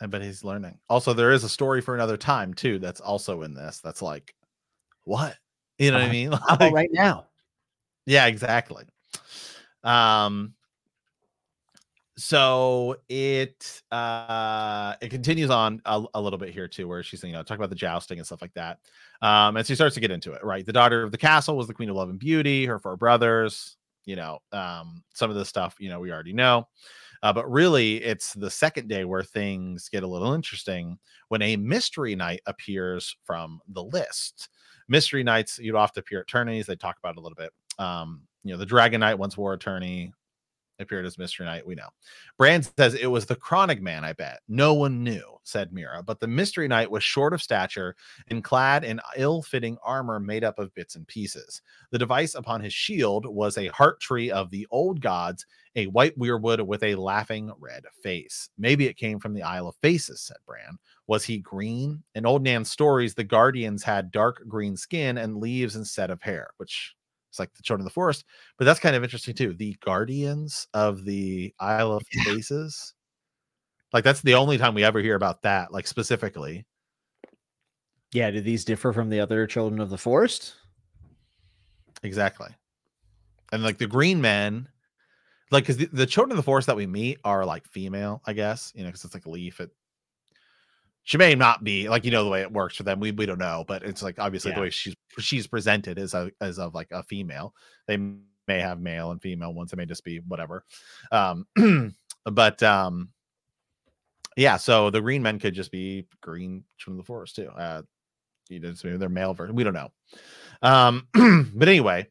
I bet he's learning. Also, there is a story for another time too that's also in this. That's like, what? You know what I mean? Like, right now. Yeah, exactly. Um so it uh it continues on a, a, little bit here too where she's you know talk about the jousting and stuff like that um and she starts to get into it right? The daughter of the castle was the queen of love and beauty her four brothers you know um some of the stuff you know we already know uh, but really it's the second day where things get a little interesting when a mystery knight appears from the list. Mystery knights you'd often appear at tourneys they talk about a little bit um you know the dragon knight once wore a tourney appeared as Mystery Knight. We know. Bran says it was the Crannogman, I bet. No one knew, said Meera, But the Mystery Knight was short of stature and clad in ill fitting armor made up of bits and pieces. The device upon his shield was a heart tree of the old gods, a white weirwood with a laughing red face. Maybe it came from the Isle of Faces, said Bran. Was he green? In old Nan's stories, the Guardians had dark green skin and leaves instead of hair, which it's like the children of the forest, but that's kind of interesting too. The guardians of the Isle of yeah. Faces. Like that's the only time we ever hear about that, like specifically. Yeah, do these differ from the other children of the forest? Exactly. And like the green men, like because the, the, children of the forest that we meet are like female, I guess, you know, because it's like a leaf. It she may not be like you know the way it works for them. We we don't know, but it's like obviously yeah. the way she's she's presented is a as of like a female. They may have male and female ones. It may just be whatever. Um, but um, yeah. So the green men could just be green from the forest too. Uh, you know, maybe they're male version. We don't know. Um, but anyway,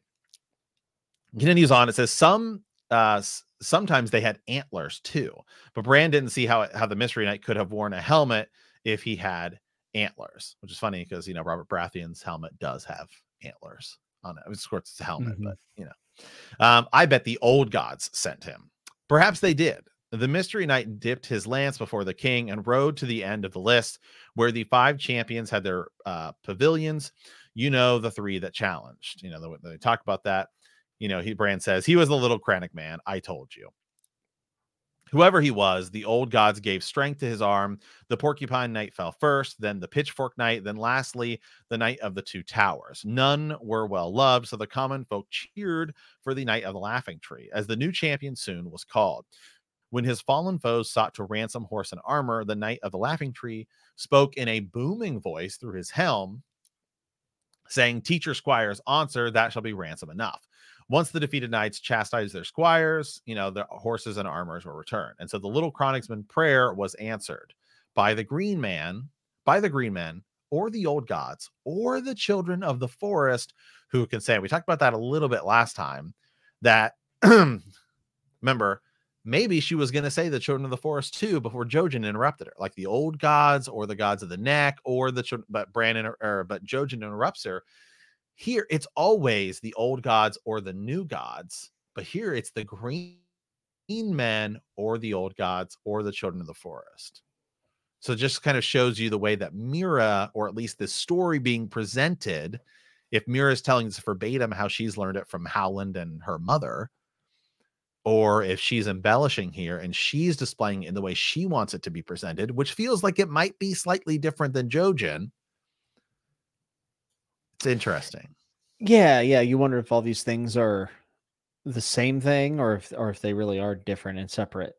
continues on. It says some uh sometimes they had antlers too, but Bran didn't see how it, how the mystery knight could have worn a helmet if he had antlers, which is funny because you know Robert Baratheon's helmet does have antlers on it. Of course, it's a helmet, mm-hmm. but you know, um, I bet the old gods sent him. Perhaps they did. The mystery knight dipped his lance before the king and rode to the end of the list where the five champions had their uh, pavilions. You know, the three that challenged. You know, they, they talk about that. You know, he Bran says he was a little crannogman. I told you. Whoever he was, the old gods gave strength to his arm. The porcupine knight fell first, then the pitchfork knight, then lastly, the knight of the two towers. None were well loved, so the common folk cheered for the knight of the laughing tree, as the new champion soon was called. When his fallen foes sought to ransom horse and armor, the knight of the laughing tree spoke in a booming voice through his helm, saying, Teacher squires, answer, that shall be ransom enough. Once the defeated knights chastised their squires, you know, the horses and armors were returned. And so the little crannogman's prayer was answered by the green man, by the green men, or the old gods, or the children of the forest who can say, we talked about that a little bit last time, that remember, maybe she was going to say the children of the forest too before Jojen interrupted her, like the old gods or the gods of the neck or the children. But Brandon or but Jojen interrupts her. Here it's always the old gods or the new gods, but here it's the green men or the old gods or the children of the forest. So it just kind of shows you the way that Meera, or at least this story being presented, if Meera is telling us verbatim how she's learned it from Howland and her mother, or if she's embellishing here and she's displaying it in the way she wants it to be presented, which feels like it might be slightly different than Jojen. It's interesting. Yeah, yeah. You wonder if all these things are the same thing or if or if they really are different and separate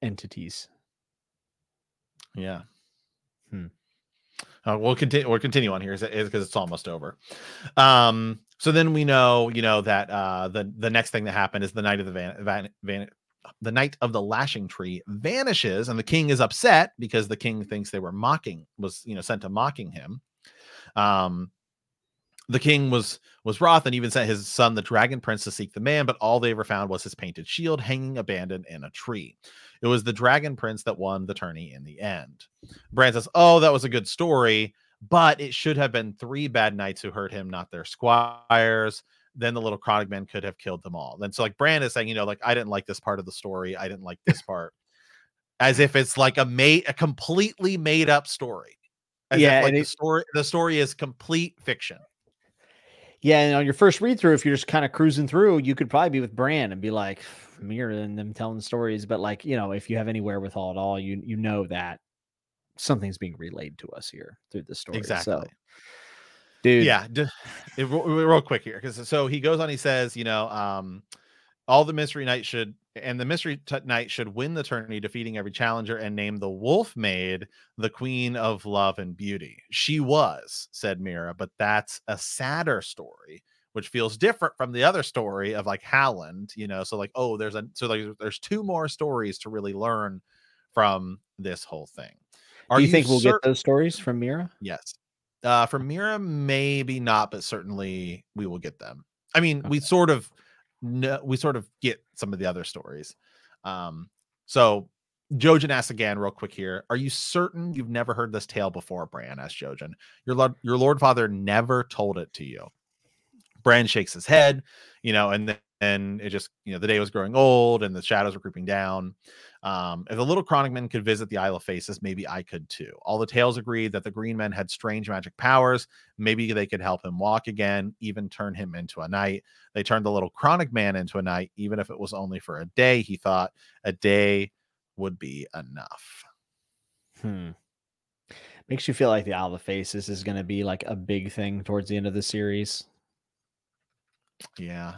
entities. Yeah. Hmm. Uh, we'll continue. We'll continue on here because it's almost over. Um, so then we know, you know, that uh, the the next thing that happened is the night of the van, van, van the knight of the laughing tree vanishes, and the king is upset because the king thinks they were mocking was you know sent to mocking him. Um, the king was was wroth and even sent his son the dragon prince to seek the man but all they ever found was his painted shield hanging abandoned in a tree it was the dragon prince that won the tourney in the end bran says oh that was a good story but it should have been three bad knights who hurt him, not their squires. Then the little crannogman could have killed them all. Then so like Bran is saying, you know, like I didn't like this part of the story. I didn't like this part. As if it's like a made a completely made up story. As yeah, if, like the story the story is complete fiction. Yeah, and on your first read through, if you're just kind of cruising through, you could probably be with Bran and be like mirroring them telling stories. But like, you know, if you have any wherewithal at all, you you know that something's being relayed to us here through the story. Exactly. So, dude. Yeah. D- real quick here. Cause so he goes on, he says, you know, um, all the mystery knights should, and the mystery t- knight should win the tourney, defeating every challenger and name the wolf maid the queen of love and beauty. She was, said Meera but that's a sadder story which feels different from the other story of like Howland, you know. So like, oh, there's a so like there's two more stories to really learn from this whole thing. Are Do you, you think we'll get those stories from Meera Yes. Uh, from Meera maybe not, but certainly we will get them. I mean, okay. we sort of know, we sort of get some of the other stories. Um, so Jojen asks again, real quick here. Are you certain you've never heard this tale before, Bran? asked Jojen. Your Lord, your Lord Father never told it to you. Bran shakes his head, you know, and then it just, you know, the day was growing old and the shadows were creeping down. Um, if the little crannogmen could visit the Isle of Faces, maybe I could too. All the tales agreed that the green men had strange magic powers. Maybe they could help him walk again, even turn him into a knight. They turned the little crannogman into a knight, even if it was only for a day. He thought a day would be enough. Hmm. Makes you feel like the Isle of Faces is going to be like a big thing towards the end of the series. Yeah.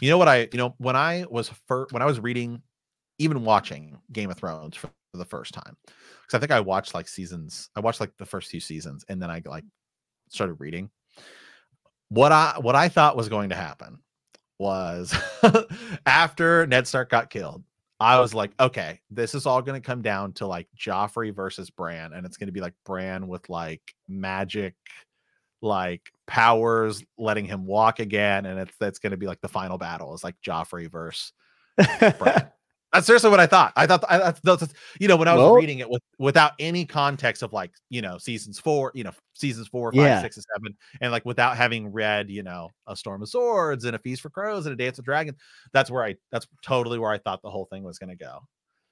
You know what I, you know, when I was first, when I was reading even watching Game of Thrones for the first time because I think I watched like seasons. I watched like the first few seasons, and then I like started reading. What I what I thought was going to happen was after Ned Stark got killed, I was like, okay, this is all going to come down to like Joffrey versus Bran, and it's going to be like Bran with like magic, like powers, letting him walk again, and it's that's going to be like the final battle is like Joffrey versus Bran. That's seriously what I thought. I thought, I, that's, you know, when I was well, reading it with without any context of like, you know, seasons four, you know, seasons four, five, yeah. six, and seven, and like without having read, you know, a Storm of Swords and a Feast for Crows and a Dance of Dragons, that's where I, that's totally where I thought the whole thing was going to go.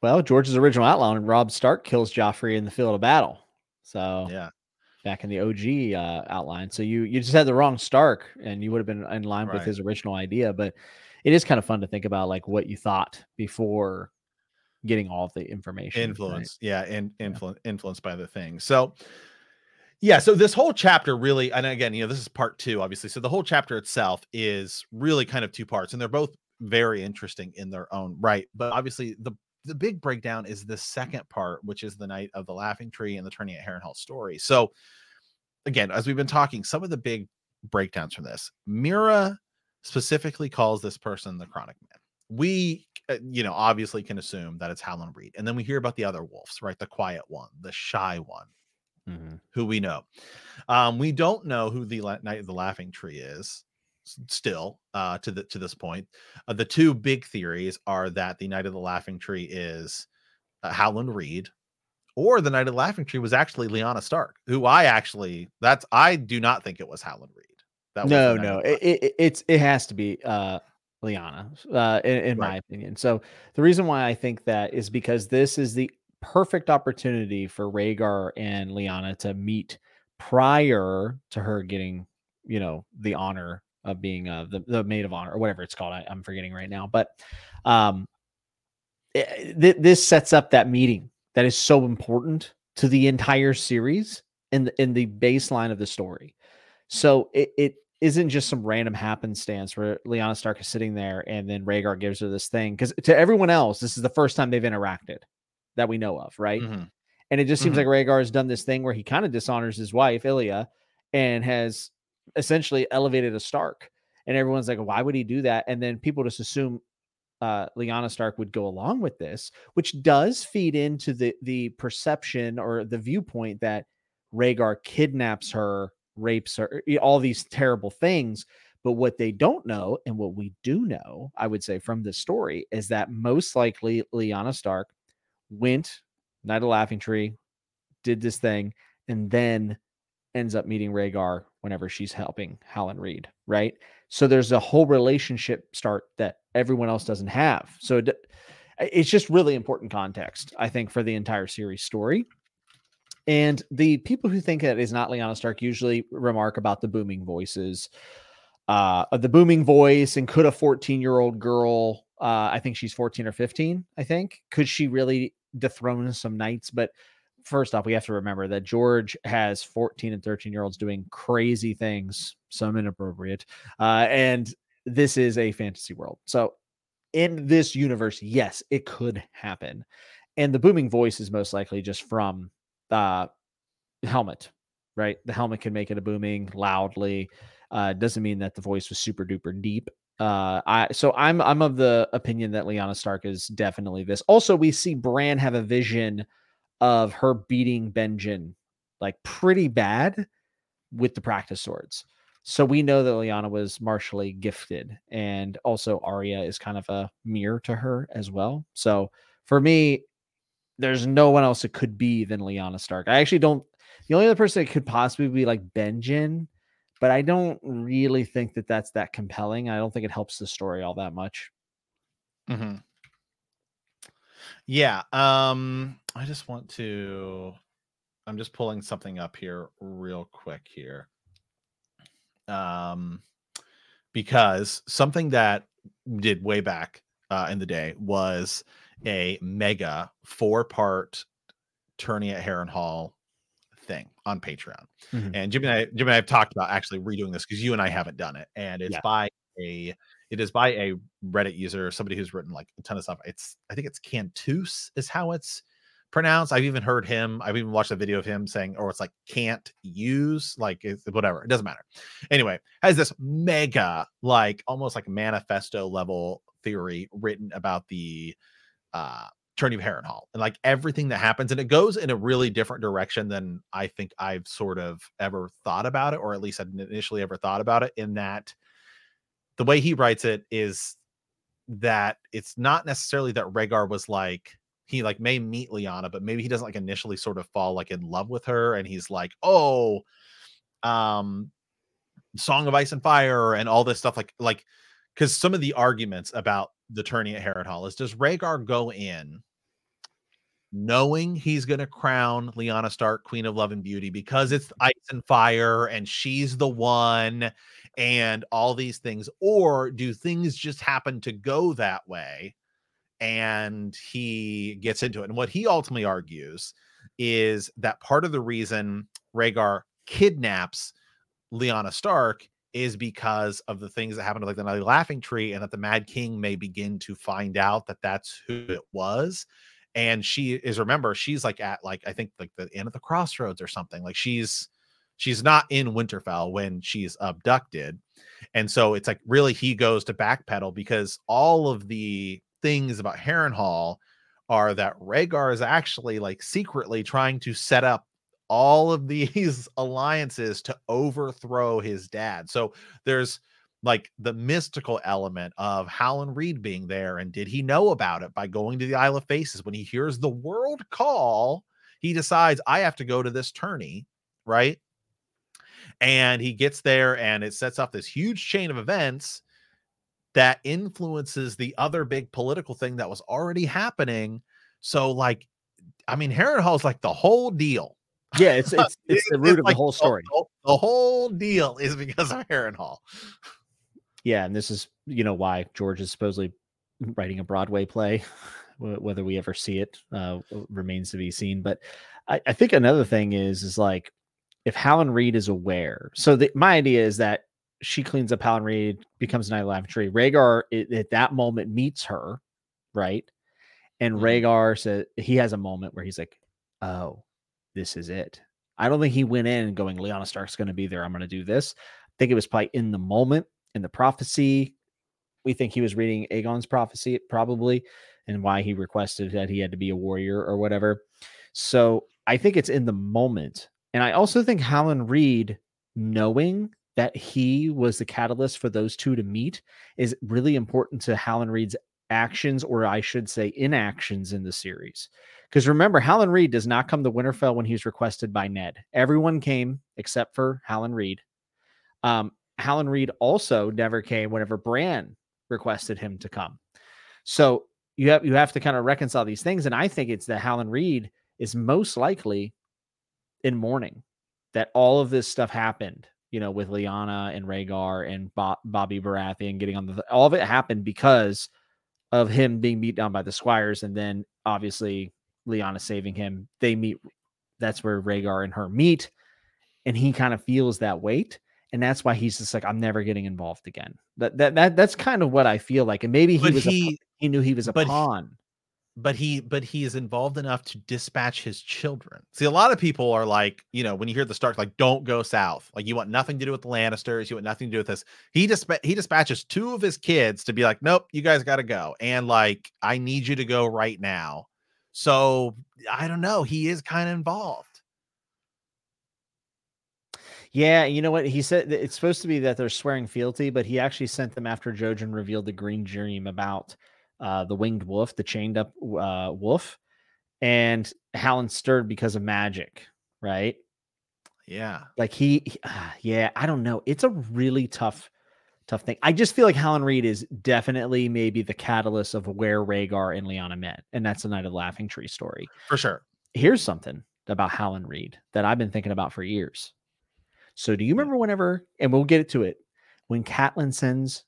Well, George's original outline, Robb Stark kills Joffrey in the field of battle. So yeah, back in the OG uh, outline. So you you just had the wrong Stark, and you would have been in line right. with his original idea. But it is kind of fun to think about like what you thought before getting all the information. Influence, right? yeah, and influence yeah. influenced by the thing. So yeah, so this whole chapter really, and again, you know, this is part two, obviously. So the whole chapter itself is really kind of two parts, and they're both very interesting in their own right. But obviously, the the big breakdown is the second part, which is the knight of the laughing tree and the tourney at Harrenhal story. So again, as we've been talking, some of the big breakdowns from this, Meera specifically calls this person the chronic man. We, uh, you know, obviously can assume that it's Howland Reed. And then we hear about the other wolves, right? The quiet one, the shy one, mm-hmm. who we know. Um, we don't know who the La- Knight of the Laughing Tree is still uh, to the to this point. Uh, the two big theories are that the Knight of the Laughing Tree is uh, Howland Reed, or the Knight of the Laughing Tree was actually Lyanna Stark, who I actually that's I do not think it was Howland Reed. That no, no, it, it, it's it has to be uh Lyanna, uh, in, in right. my opinion. So the reason why I think that is because this is the perfect opportunity for Rhaegar and Lyanna to meet prior to her getting, you know, the honor of being uh, the the maid of honor or whatever it's called. I, am forgetting right now, but um, it, eh, th- this sets up that meeting that is so important to the entire series in the, in the baseline of the story. So it, it isn't just some random happenstance where Lyanna Stark is sitting there and then Rhaegar gives her this thing. Because to everyone else, this is the first time they've interacted that we know of, right? Mm-hmm. And it just seems mm-hmm. like Rhaegar has done this thing where he kind of dishonors his wife, Elia, and has essentially elevated a Stark. And everyone's like, why would he do that? And then people just assume uh, Lyanna Stark would go along with this, which does feed into the the perception or the viewpoint that Rhaegar kidnaps her rapes or eh, all these terrible things. But what they don't know, and what we do know, I would say from this story, is that most likely Lyanna Stark went Knight of Laughing Tree, did this thing, and then ends up meeting Rhaegar whenever she's helping Howland Reed, right? So there's a whole relationship start that everyone else doesn't have. So it, eh, it's just really important context, I think, for the entire series story. And the people who think that is not Lyanna Stark usually remark about the booming voices, uh, the booming voice, and could a 14 year old girl, uh, I think she's 14 or 15, I think, could she really dethrone some knights? But first off, we have to remember that George has 14 and 13 year olds doing crazy things, some inappropriate. Uh, and this is a fantasy world. So in this universe, yes, it could happen. And the booming voice is most likely just from uh, helmet, right? The helmet can make it a booming loudly. Uh, doesn't mean that the voice was super duper deep. Uh, I so I'm I'm of the opinion that Lyanna Stark is definitely this. Also, we see Bran have a vision of her beating Benjen like pretty bad with the practice swords. So we know that Lyanna was martially gifted, and also Arya is kind of a mirror to her as well. So for me, there's no one else it could be than Lyanna Stark. I actually don't. The only other person it could possibly be like Benjen, but I don't really think that that's that compelling. I don't think it helps the story all that much. Mm-hmm. Yeah. Um. I just want to. I'm just pulling something up here real quick here. Um, because something that did way back uh, in the day was a mega four part tourney at Harrenhal thing on Patreon. Mm-hmm. And Jimmy and I, Jimmy and I have talked about actually redoing this because you and I haven't done it. And it's yeah. by a it is by a Reddit user, somebody who's written like a ton of stuff. It's I think it's Cantus is how it's pronounced. I've even heard him, I've even watched a video of him saying, or it's like can't use, like it's, whatever. It doesn't matter. Anyway, has this mega, like almost like manifesto level theory written about the uh of Harrenhal and like everything that happens, and it goes in a really different direction than I think I've sort of ever thought about it, or at least I'd initially ever thought about it. In that the way he writes it is that it's not necessarily that Rhaegar was like he like may meet Lyanna, but maybe he doesn't like initially sort of fall like in love with her, and he's like, oh, um, Song of Ice and Fire and all this stuff, like like because some of the arguments about the tourney at Harrenhal is does Rhaegar go in knowing he's going to crown Lyanna Stark Queen of Love and Beauty because it's mm-hmm. ice and fire and she's the one and all these things or do things just happen to go that way and he gets into it? And what he ultimately argues is that part of the reason Rhaegar kidnaps Lyanna Stark is because of the things that happened to like the Nightly Laughing Tree, and that the Mad King may begin to find out that that's who it was. And she is remember she's like at like I think like the end of the crossroads or something. Like she's she's not in Winterfell when she's abducted, and so it's like really he goes to backpedal because all of the things about Harrenhal are that Rhaegar is actually like secretly trying to set up all of these alliances to overthrow his dad. So there's like the mystical element of Howland Reed being there. And did he know about it by going to the Isle of Faces? When he hears the world call, he decides, I have to go to this tourney, right? And he gets there and it sets off this huge chain of events that influences the other big political thing that was already happening. So, like, I mean, Harrenhal is like the whole deal. Yeah, it's it's it's the root of like the whole story. The, the, whole deal is because of Harrenhal. Yeah, and this is you know why George is supposedly writing a Broadway play. Whether we ever see it uh, remains to be seen. But I, I, think another thing is is like if Howland Reed is aware. So the, my idea is that she cleans up Howland Reed, becomes Night Lavatory. Rhaegar it, at that moment meets her, right? And mm-hmm. Rhaegar says he has a moment where he's like, "Oh, this is it. I don't think he went in going, Lyanna Stark's going to be there. I'm going to do this. I think it was probably in the moment, in the prophecy. We think he was reading Aegon's prophecy, probably, and why he requested that he had to be a warrior or whatever. So I think it's in the moment. And I also think Howland Reed, knowing that he was the catalyst for those two to meet, is really important to Howland Reed's actions, or I should say, inactions in the series. Because remember, Howland Reed does not come to Winterfell when he's requested by Ned. Everyone came except for Howland Reed. Um, Howland Reed also never came whenever Bran requested him to come. So you have you have to kind of reconcile these things. And I think it's that Howland Reed is most likely in mourning that all of this stuff happened, you know, with Lyanna and Rhaegar and Bo- Bobby Baratheon getting on the all of it happened because of him being beat down by the squires and then obviously Lyanna saving him. They meet. That's where Rhaegar and her meet, and he kind of feels that weight, and that's why he's just like, I'm never getting involved again. That that that that's kind of what I feel like, and maybe he but was he, a, he knew he was a pawn. But he but he is involved enough to dispatch his children. See, a lot of people are like, you know, when you hear the Stark, like, don't go south. Like, you want nothing to do with the Lannisters. You want nothing to do with this. He disp- he dispatches two of his kids to be like, nope, you guys got to go, and like, I need you to go right now. So I don't know. He is kind of involved. Yeah, you know what? He said it's supposed to be that they're swearing fealty, but he actually sent them after Jojen revealed the green dream about uh, the winged wolf, the chained up uh, wolf, and Howland stirred because of magic, right? Yeah. Like he, uh, yeah, I don't know. It's a really tough tough thing. I just feel like Howland Reed is definitely maybe the catalyst of where Rhaegar and Lyanna met, and that's the Knight of the Laughing Tree story for sure. Here's something about Howland Reed that I've been thinking about for years. So, do you remember whenever, and we'll get to it, when Catelyn sends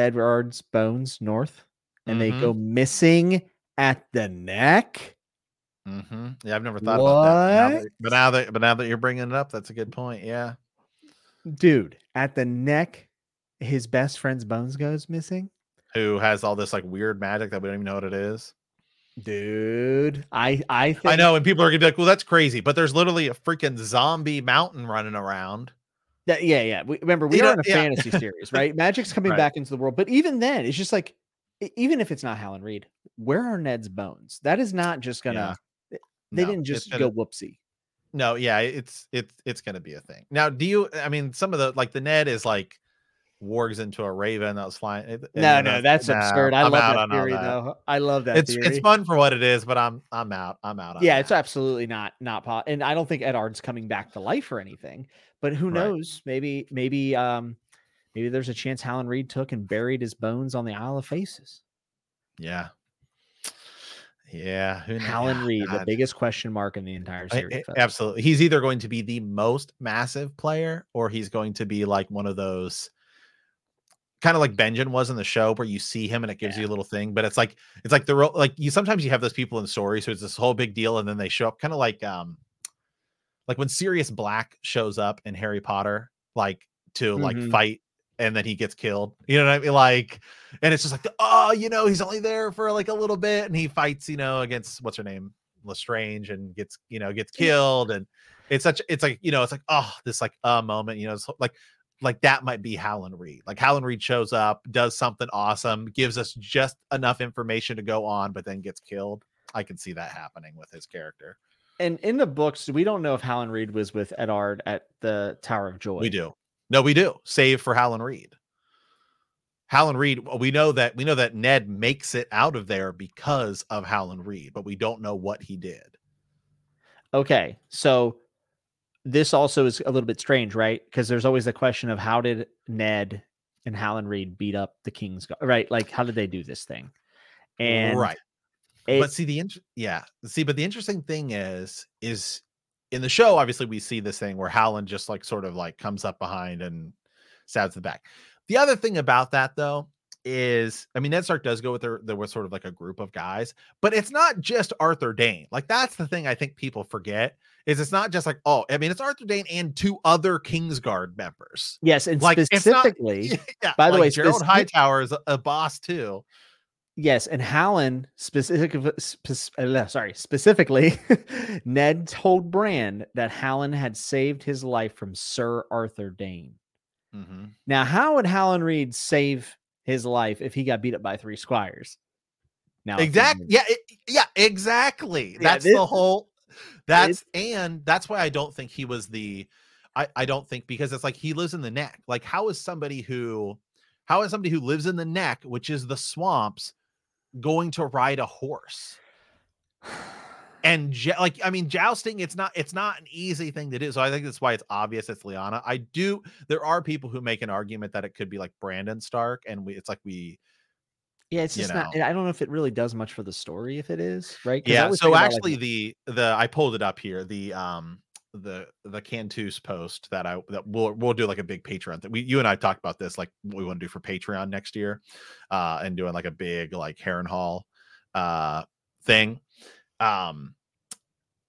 Eddard's bones north and mm-hmm. they go missing at the neck? Mm-hmm. Yeah, I've never thought what? about that. But now, that, but now that you're bringing it up, that's a good point. Yeah dude, at the neck, his best friend's bones goes missing. Who has all this like weird magic that we don't even know what it is? Dude, I I think... I know, and people are gonna be like, "Well, that's crazy," but there's literally a freaking zombie mountain running around. That, yeah, yeah. We, remember, we you are know, in a yeah. fantasy series, right? Magic's coming right. back into the world, but even then, it's just like, even if it's not Howland Reed, where are Ned's bones? That is not just gonna. Yeah. Eh, they no, didn't just go whoopsie. No, yeah, it's it's it's gonna be a thing. Now, do you? I mean, some of the like the Ned is like wargs into a raven that was flying. Eh, eh, no, no, that's no, absurd. I I'm love that theory that. though. I love that. It's theory. it's fun for what it is, but I'm I'm out. I'm out. yeah, that. it's absolutely not not pot. And I don't think Eddard's coming back to life or anything. But who knows? Right. Maybe maybe um maybe there's a chance Howland Reed took and buried his bones on the Isle of Faces. Yeah. Yeah, who Howland Reed, God. the biggest question mark in the entire series. Eh, I, I, absolutely, he's either going to be the most massive player, or he's going to be like one of those kind of like Benjen was in the show where you see him and it gives yeah. you a little thing, but it's like it's like the real like you sometimes you have those people in stories so it's this whole big deal and then they show up kind of like um like when Sirius Black shows up in Harry Potter like to mm-hmm. like fight and then he gets killed. You know what I mean? Like, and it's just like, oh, you know, he's only there for like a little bit and he fights, you know, against what's her name? Lestrange and gets, you know, gets killed. And it's such, it's like, you know, it's like, oh, this like a uh, moment, you know, it's like like that might be Howland Reed. Like Howland Reed shows up, does something awesome, gives us just enough information to go on, but then gets killed. I can see that happening with his character. And in the books, we don't know if Howland Reed was with Eddard at the Tower of Joy. We do. No, we do. Save for Howland Reed. Howland Reed, we know that we know that Ned makes it out of there because of Howland Reed, but we don't know what he did. Okay. So this also is a little bit strange, right? Because there's always the question of how did Ned and Howland Reed beat up the King's Guard, right? Like, how did they do this thing? And right. It, but see the int- yeah, see, but the interesting thing is, is in the show, obviously we see this thing where Howland just like sort of like comes up behind and stabs the back. The other thing about that though is I mean Ned Stark does go with there there was sort of like a group of guys, but it's not just Arthur Dayne. Like that's the thing I think people forget is it's not just like oh I mean it's Arthur Dayne and two other Kingsguard members. Yes, and like specifically, not, yeah, by the like way, Gerold specific- Hightower is a, a, boss too. Yes, and Howland specific, spe- uh, sorry, specifically, Ned told Bran that Howland had saved his life from Sir Arthur Dayne. Mm-hmm. Now, how would Howland Reed save his life if he got beat up by three squires. Now, exactly. Yeah, it, yeah, exactly. Yeah, that's this, the whole. That's and that's why I don't think he was the. I I don't think because it's like he lives in the neck. Like, how is somebody who, how is somebody who lives in the neck, which is the swamps, going to ride a horse? and like i mean jousting it's not it's not an easy thing to do so i think that's why it's obvious it's lyanna i do there are people who make an argument that it could be like brandon stark and we it's like we yeah it's just know. not i don't know if it really does much for the story if it is right? Yeah so actually like, the the i pulled it up here the um the the cantus post that i that we'll we'll do like a big patreon that we you and i talked about this like what we want to do for patreon next year uh and doing like a big like Harrenhal, uh thing. Um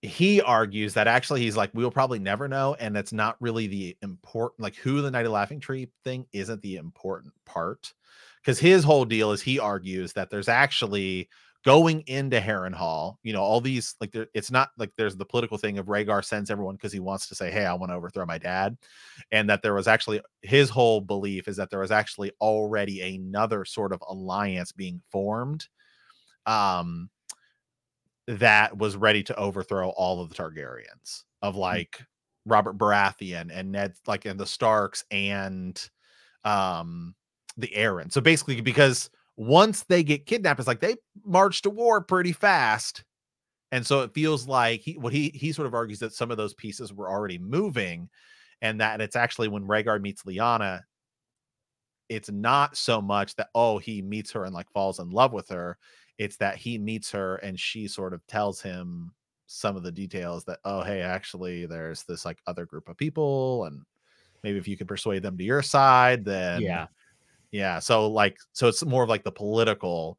he argues that actually he's like we'll probably never know and that's not really the important like who the knight of laughing tree thing isn't the important part because his whole deal is he argues that there's actually going into Harrenhal, you know, all these like there, it's not like there's the political thing of Rhaegar sends everyone because he wants to say, Hey, I want to overthrow my dad. And that there was actually his whole belief is that there was actually already another sort of alliance being formed. Um, that was ready to overthrow all of the Targaryens of hmm. like mm-hmm. Robert Baratheon and Ned like and the Starks and um the Arryn. So basically because once they get kidnapped it's like they march to war pretty fast. And so it feels like he what he he sort of argues that some of those pieces were already moving and that it's actually when Rhaegar meets Lyanna it's not so much that oh he meets her and like falls in love with her it's that he meets her and she sort of tells him some of the details that oh hey actually there's this like other group of people and maybe if you could persuade them to your side then yeah yeah so like so it's more of like the political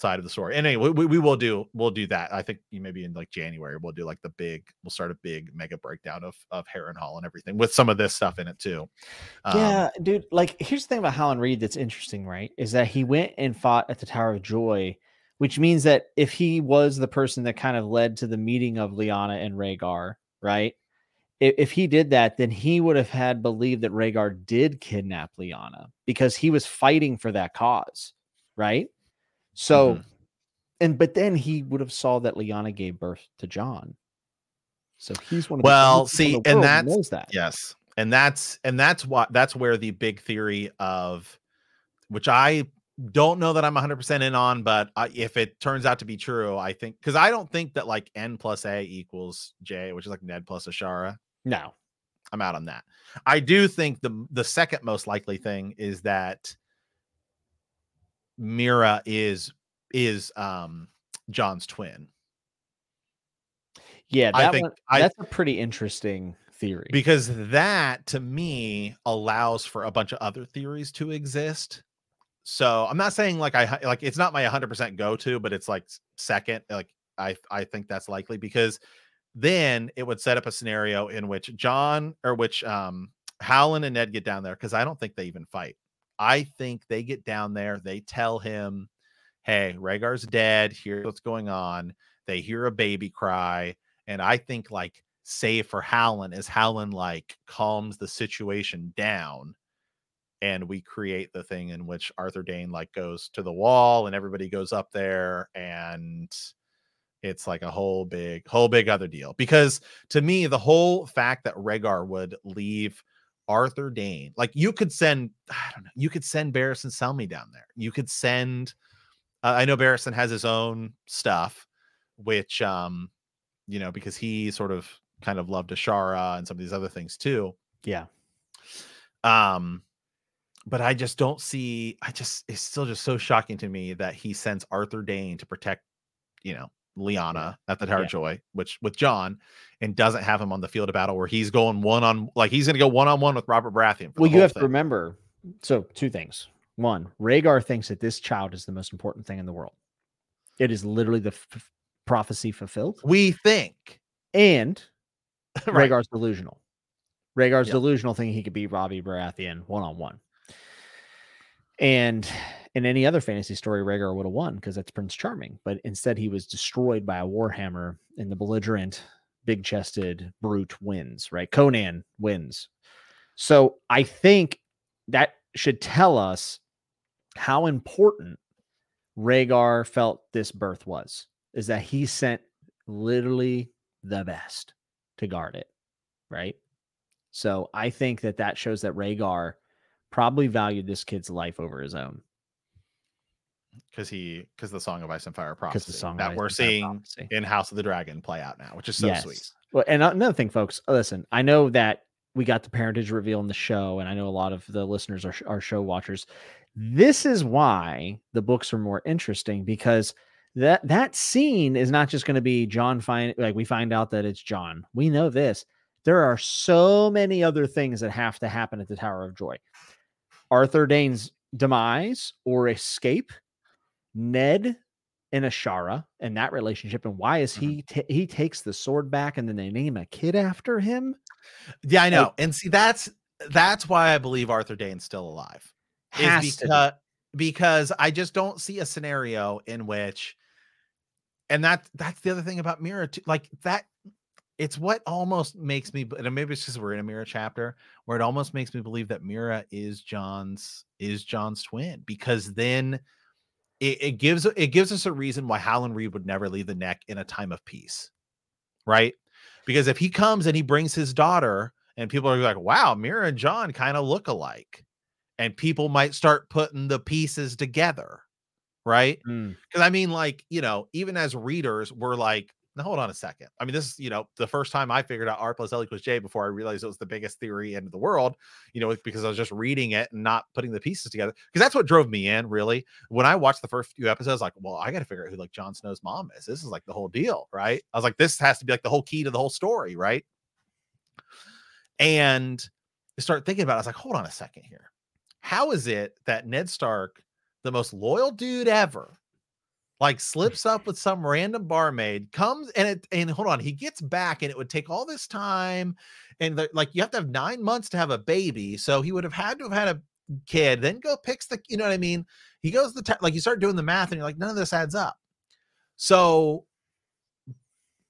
side of the story and anyway we, we will do we'll do that i think maybe in like january we'll do like the big we'll start a big mega breakdown of of Harrenhal and everything with some of this stuff in it too um, yeah dude like here's the thing about Howland Reed that's interesting right is that he went and fought at the tower of joy which means that if he was the person that kind of led to the meeting of Lyanna and Rhaegar, right? If, if he did that, then he would have had believed that Rhaegar did kidnap Lyanna because he was fighting for that cause, right? So, mm-hmm. and but then he would have saw that Lyanna gave birth to Jon. So he's one of well, the, see, and that knows that yes, and that's and that's what that's where the big theory of which I don't know that I'm 100% in on, but I, if it turns out to be true, I think because I don't think that like n plus a equals j, which is like Ned plus Ashara. No, I'm out on that. I do think the the second most likely thing is that Mira is is um Jon's twin. Yeah, that I think one, that's a pretty interesting theory because that to me allows for a bunch of other theories to exist. So I'm not saying like I like it's not my 100% go to, but it's like second. Like I I think that's likely because then it would set up a scenario in which Jon or which um Howland and Ned get down there because I don't think they even fight. I think they get down there, they tell him, Hey, Rhaegar's dead. Here's what's going on. They hear a baby cry. And I think like save for Howland is Howland like calms the situation down and we create the thing in which Arthur Dayne like goes to the wall and everybody goes up there and it's like a whole big whole big other deal because to me the whole fact that Rhaegar would leave Arthur Dayne like you could send I don't know you could send Barristan Selmy down there you could send uh, I know Barristan has his own stuff which um you know because he sort of kind of loved Ashara and some of these other things too yeah um but I just don't see. I just it's still just so shocking to me that he sends Arthur Dayne to protect, you know, Lyanna at the Tower yeah. Joy, which with Jon, and doesn't have him on the field of battle where he's going one on like he's going to go one on one with Robert Baratheon. Well, you have thing. to remember. So two things. One, Rhaegar thinks that this child is the most important thing in the world. It is literally the f- prophecy fulfilled. We think, and right. Rhaegar's delusional. Rhaegar's yep. delusional, thinking he could beat Robbie Baratheon one on one. And in any other fantasy story, Rhaegar would have won because that's Prince Charming. But instead, he was destroyed by a warhammer, and the belligerent, big chested brute wins, right? Conan wins. So I think that should tell us how important Rhaegar felt this birth was, is that he sent literally the best to guard it, right? So I think that that shows that Rhaegar probably valued this kid's life over his own. Because he, because the Song of Ice and Fire prophecy the song that we're seeing in House of the Dragon play out now, which is so yes. sweet. Well, and another thing, folks, listen, I know that we got the parentage reveal in the show, and I know a lot of the listeners are, are show watchers. This is why the books are more interesting because that that scene is not just going to be Jon find like we find out that it's Jon. We know this. There are so many other things that have to happen at the Tower of Joy. Arthur Dayne's demise or escape, Ned and Ashara and that relationship, and why is he mm-hmm. t- he takes the sword back and then they name a kid after him? Yeah, I know. Like, and see, that's that's why I believe Arthur Dayne's still alive. Is because because I just don't see a scenario in which, and that that's the other thing about Meera too. Like that it's what almost makes me and maybe it's because we're in a Meera chapter where it almost makes me believe that Meera is Jon's is Jon's twin because then it, it gives it gives us a reason why Howland Reed would never leave the neck in a time of peace, right? Because if he comes and he brings his daughter, and people are like, "Wow, Meera and Jon kind of look alike," and people might start putting the pieces together, right? Because mm. I mean, like you know, even as readers, we're like, now hold on a second. I mean, this is you know the first time I figured out R plus L equals J before I realized it was the biggest theory in the world. You know, because I was just reading it and not putting the pieces together. Because that's what drove me in. Really, when I watched the first few episodes, like, well, I got to figure out who like Jon Snow's mom is. This is like the whole deal, right? I was like, this has to be like the whole key to the whole story, right? And I start thinking about. it. I was like, hold on a second here. How is it that Ned Stark, the most loyal dude ever, like hmm. slips up with some random barmaid comes and it and hold on he gets back and it would take all this time and the, like you have to have nine months to have a baby so he would have had to have had a kid then go picks the you know what i mean? He goes the like you start doing the math and you're like none of this adds up. So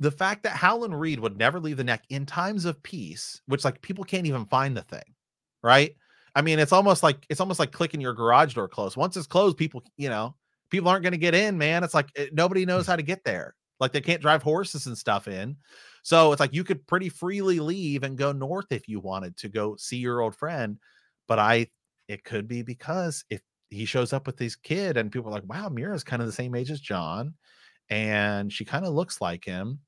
the fact that howland reed would never leave the neck in times of peace which like people can't even find the thing right? I mean it's almost like it's almost like clicking your garage door closed. Once it's closed people you know people aren't going to get in, man. It's like it, eh, nobody knows how to get there. Like they can't drive horses and stuff in. So it's like you could pretty freely leave and go north if you wanted to go see your old friend. But I, it could be because if he shows up with this kid and people are like, wow, Meera's kind of the same age as Jon and she kind of looks like him.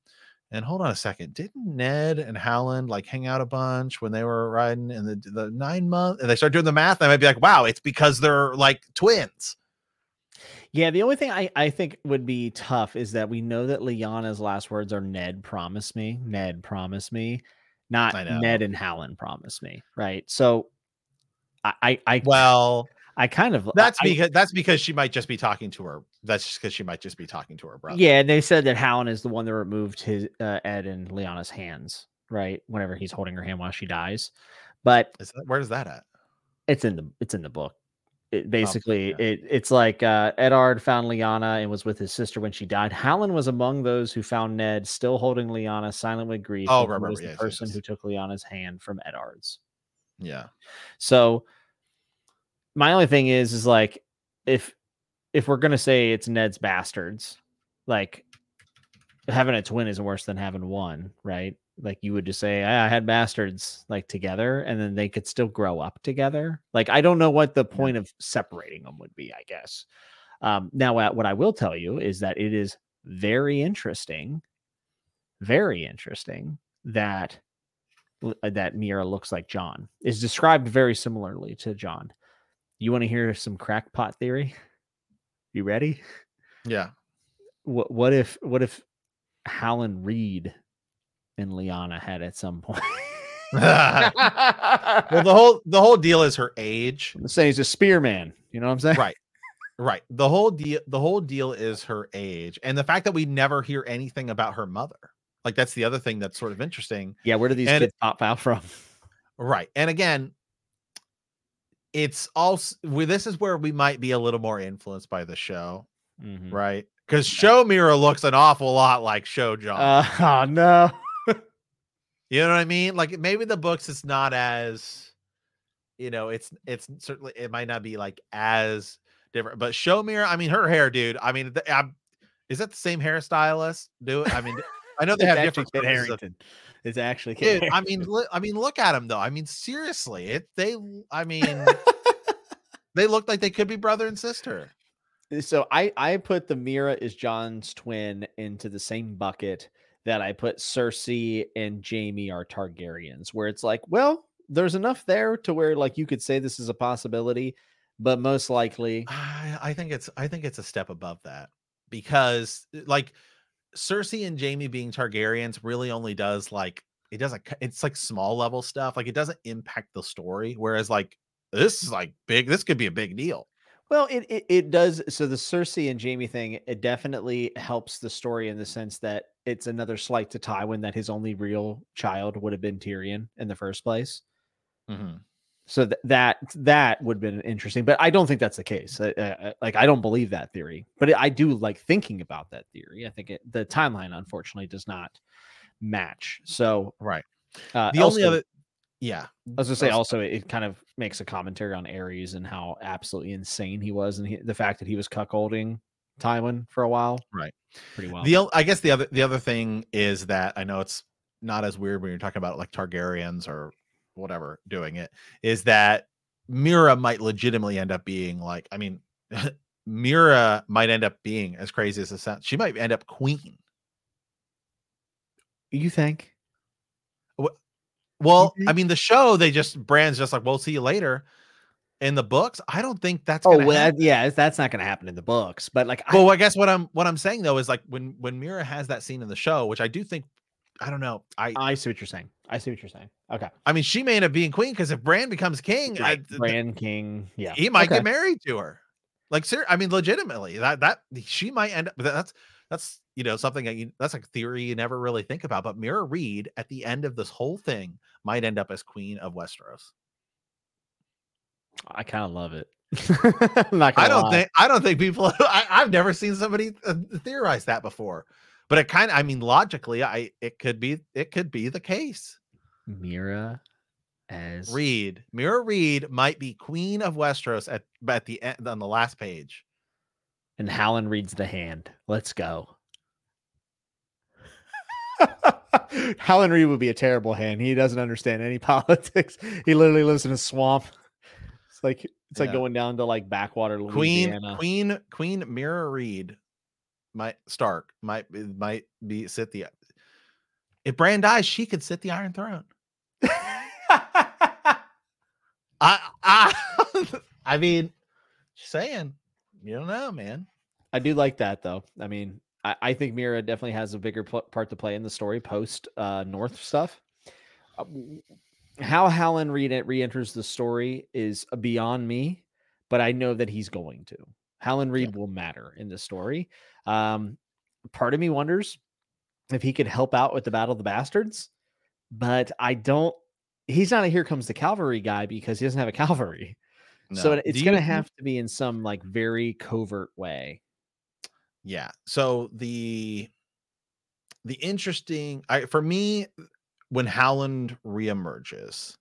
And hold on a second, didn't Ned and Howland like hang out a bunch when they were riding in the the nine month? And they start doing the math. And I might be like, wow, it's because they're like twins. Yeah, the only thing I, I think would be tough is that we know that Lyanna's last words are Ned promise me. Ned promise me. Not Ned and Howland promise me. Right. So I I, I well I kind of that's I, because that's because she might just be talking to her. That's just because she might just be talking to her brother. Yeah, and they said that Howland is the one that removed his uh, Ed and Lyanna's hands, right? Whenever he's holding her hand while she dies. But is that, where's that at? It's in the it's in the book it basically oh, yeah. it, it's like uh, Eddard found Lyanna and was with his sister when she died. Howland was among those who found Ned still holding Lyanna, silent with grief. Oh, right, was the yes, person yes. who took Lyanna's hand from Eddard's. Yeah. So my only thing is, is like if if we're gonna say it's Ned's bastards, like having a twin is worse than having one, right? Like you would just say i had bastards like together and then they could still grow up together like i don't know what the point of separating them would be i guess um now what i will tell you is that it is very interesting very interesting that uh, that Meera looks like jon is described very similarly to jon You want to hear some crackpot theory? You ready? Yeah. What what if what if Howland Reed and Lyanna had at some point. well, the whole the whole deal is her age. I'm saying he's a spearman. You know what I'm saying? Right. Right. The whole deal the whole deal is her age and the fact that we never hear anything about her mother. Like that's the other thing that's sort of interesting. Yeah, where do these and, kids pop out from? Right. And again, it's also this is where we might be a little more influenced by the show. Mm-hmm. Right. Because Show Meera looks an awful lot like Show Jon. Uh, oh no. You know what I mean? Like maybe the books it's not as you know, it's it's certainly it might not be like as different, but Show Meera, I mean her hair, dude. I mean, the, I'm, is that the same hairstylist? Do it. I mean, I know they have different Kit Harington. Of, it's actually Kit dude, I mean, li- I mean, look at them though. I mean, seriously, it they. I mean, they look like they could be brother and sister. Uh, so I I put the Meera is John's twin into the same bucket that I put Cersei and Jaime are Targaryens, where it's like, well, there's enough there to where like you could say this is a possibility, but most likely, I, I think it's I think it's a step above that because uh, like Cersei and Jaime being Targaryens really only does like it doesn't it's like small level stuff like it doesn't impact the story whereas like this is like big this could be a big deal well, it, it, it does. So the Cersei and Jaime thing, it definitely helps the story in the sense that it's another slight to Tywin that his only real child would have been Tyrion in the first place. Mm-hmm. So th- that that would have been interesting, but I don't think that's the case. Uh, uh, like I don't believe that theory, but I do like thinking about that theory. I think it, the timeline unfortunately does not match. So right. Uh, the only other yeah. I was gonna say also it kind of makes a commentary on Aerys and how absolutely insane he was, and he, the fact that he was cuckolding Tywin for a while. Right. Pretty well. The I guess the other the other thing is that I know it's not as weird when you're talking about like Targaryens or whatever doing it is that Meera might legitimately end up being like I mean Meera might end up being as crazy as it sounds. She might end up queen. You think? Well, mm-hmm. I mean, the show they just Bran's just like we'll see you later. In the books, I don't think that's. Oh, well, that, yeah, that's not going to happen in the books. But like, well, I, I guess what I'm what I'm saying though is like when when Meera has that scene in the show, which I do think, I don't know, I I see what you're saying. I see what you're saying. Okay. I mean, she may end up being queen because if Bran becomes king, right. I, Bran king, yeah, he might okay. get married to her. Like, sir, I mean, legitimately, that that she might end up. That's that's you know something that you, that's a theory you never really think about. But Meera Reed at the end of this whole thing might end up as queen of Westeros. I kind of love it. I don't lie. think I don't think people. I, have never seen somebody uh, theorize that before, but it kind of. I mean, logically, I it could be it could be the case. Meera as Reed, Meera Reed might be queen of Westeros at at the end on the last page. And Howland Reed's the hand. Let's go. Howland Reed would be a terrible hand. He doesn't understand any politics. He literally lives in a swamp. It's like it's like going down to like backwater Louisiana. Queen Queen Queen Meera Reed might Stark might might be sit the if Bran dies, she could sit the Iron Throne. I I I mean, saying you don't know, man. I do like that though. I mean, I, I think Meera definitely has a bigger pl- part to play in the story post uh, North stuff. Uh, how Howland re- re-enters the story is beyond me, but I know that he's going to. Howland Reed yeah. will matter in the story. Um, part of me wonders if he could help out with the Battle of the Bastards, but I don't. He's not a Here Comes the Cavalry guy because he doesn't have a cavalry. No. So it's going to have to be in some like very covert way. Yeah. So the the interesting I for me when Howland reemerges,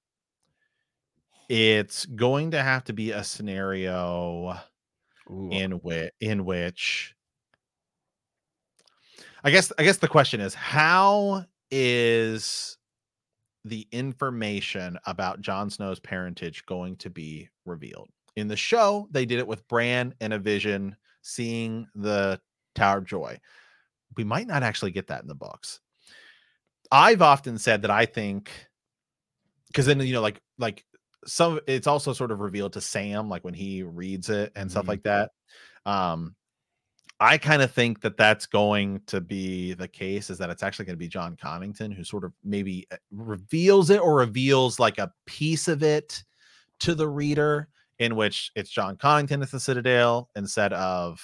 it's going to have to be a scenario Ooh. in which in which I guess I guess the question is how is the information about Jon Snow's parentage going to be revealed? In the show, they did it with Bran and a vision seeing the Tower of Joy. We might not actually get that in the books. I've often said that I think because then you know, like like some it's also sort of revealed to Sam, like when he reads it and mm-hmm. stuff like that. Um, I kind of think that that's going to be the case is that it's actually going to be Jon Connington who sort of maybe uh, reveals it or reveals like a piece of it to the reader in which it's Jon Connington at the Citadel instead of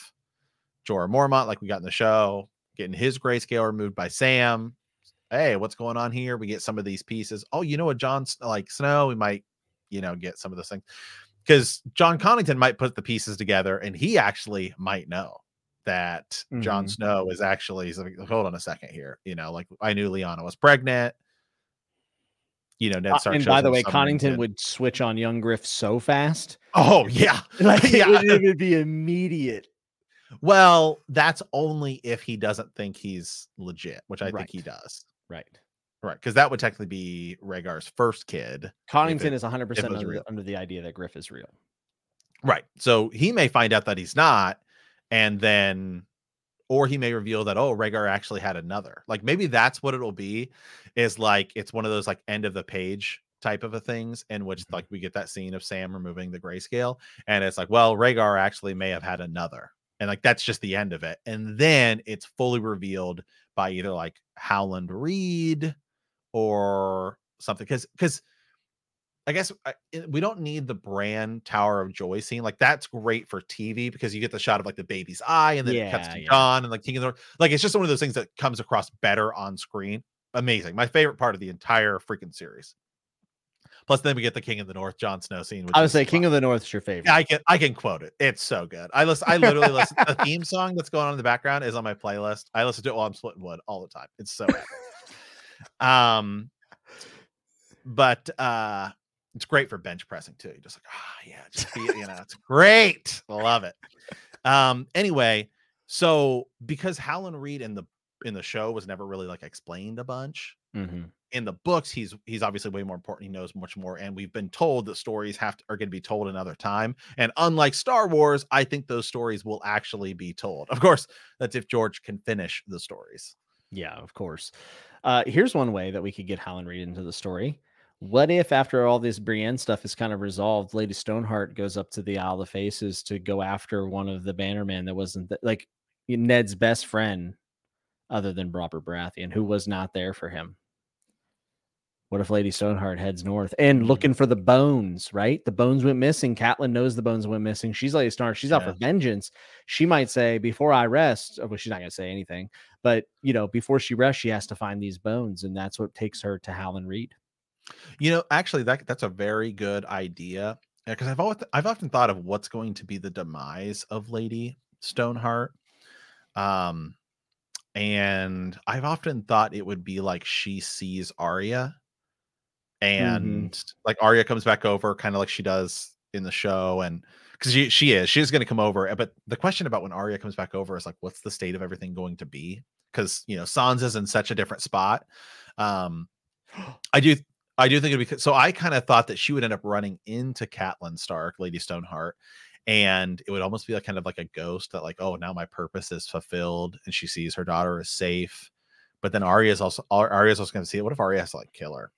Jorah Mormont, like we got in the show, getting his grayscale removed by Sam. Hey, what's going on here? We get some of these pieces. Oh, you know what, Jon, like Snow, we might, you know, get some of those things because Jon Connington might put the pieces together and he actually might know that mm-hmm. Jon Snow is actually hold on a second here. You know, like I knew Lyanna was pregnant. You know, Ned uh, Stark. Uh, and by the way, Connington would switch on young Griff so fast. Oh yeah, like yeah. It, would, be immediate. Well, that's only if he doesn't think he's legit, which I right. think he does. Right. Right. Because that would technically be Rhaegar's first kid. Connington it, is 100% under the, under the idea that Griff is real. Right. So he may find out that he's not, and then, or he may reveal that, oh, Rhaegar actually had another. Like maybe that's what it'll be is like it's one of those like end of the page type of a things in which mm-hmm. like we get that scene of Sam removing the grayscale and it's like well Rhaegar actually may have had another and like that's just the end of it and then it's fully revealed by either like howland reed or something because because i guess I, we don't need the Bran tower of joy scene like that's great for tv because you get the shot of like the baby's eye and then yeah, it cuts to yeah. Jon and like king of the North. like it's just one of those things that comes across better on screen amazing my favorite part of the entire freaking series Plus, then we get the King of the North, Jon Snow scene. I would say fun. King of the North is your favorite. Yeah, I can I can quote it. It's so good. I listen. I literally listen. The theme song that's going on in the background is on my playlist. I listen to it while I'm splitting wood all the time. It's so. um, but uh, it's great for bench pressing too. You're just like, ah, oh, yeah, just be, you know, it's great. Love it. Um, anyway, so because Howland Reed in the in the show was never really like explained a bunch. Mm-hmm in the books he's he's obviously way more important he knows much more and we've been told that stories have to, are going to be told another time and unlike star wars i think those stories will actually be told of course that's if george can finish the stories yeah of course uh here's one way that we could get howland reed into the story what if after all this brienne stuff is kind of resolved lady stoneheart goes up to the isle of faces to go after one of the bannermen that wasn't th- like ned's best friend other than robert baratheon who was not there for him what if Lady Stoneheart heads north and looking for the bones, right? The bones went missing. Catelyn knows the bones went missing. She's Lady Stoneheart. She's yeah. out for vengeance. She might say, before I rest, oh, well, she's not going to say anything, but, you know, before she rests, she has to find these bones. And that's what takes her to Howland Reed. You know, actually, that that's a very good idea because I've always I've often thought of what's going to be the demise of Lady Stoneheart. Um, and I've often thought it would be like she sees Arya Mm-hmm. and mm-hmm. like Arya comes back over, kind of like she does in the show, and because she she is she is going to come over. But the question about when Arya comes back over is like, what's the state of everything going to be? because you know Sansa's in such a different spot. Um, I do I do think it'd be so. I kind of thought that she would end up running into Catelyn Stark, Lady Stoneheart, and it would almost be like kind of like a ghost that like, oh, now my purpose is fulfilled, and she sees her daughter is safe. But then Arya is also Arya is also going to see it. What if Arya has to like kill her?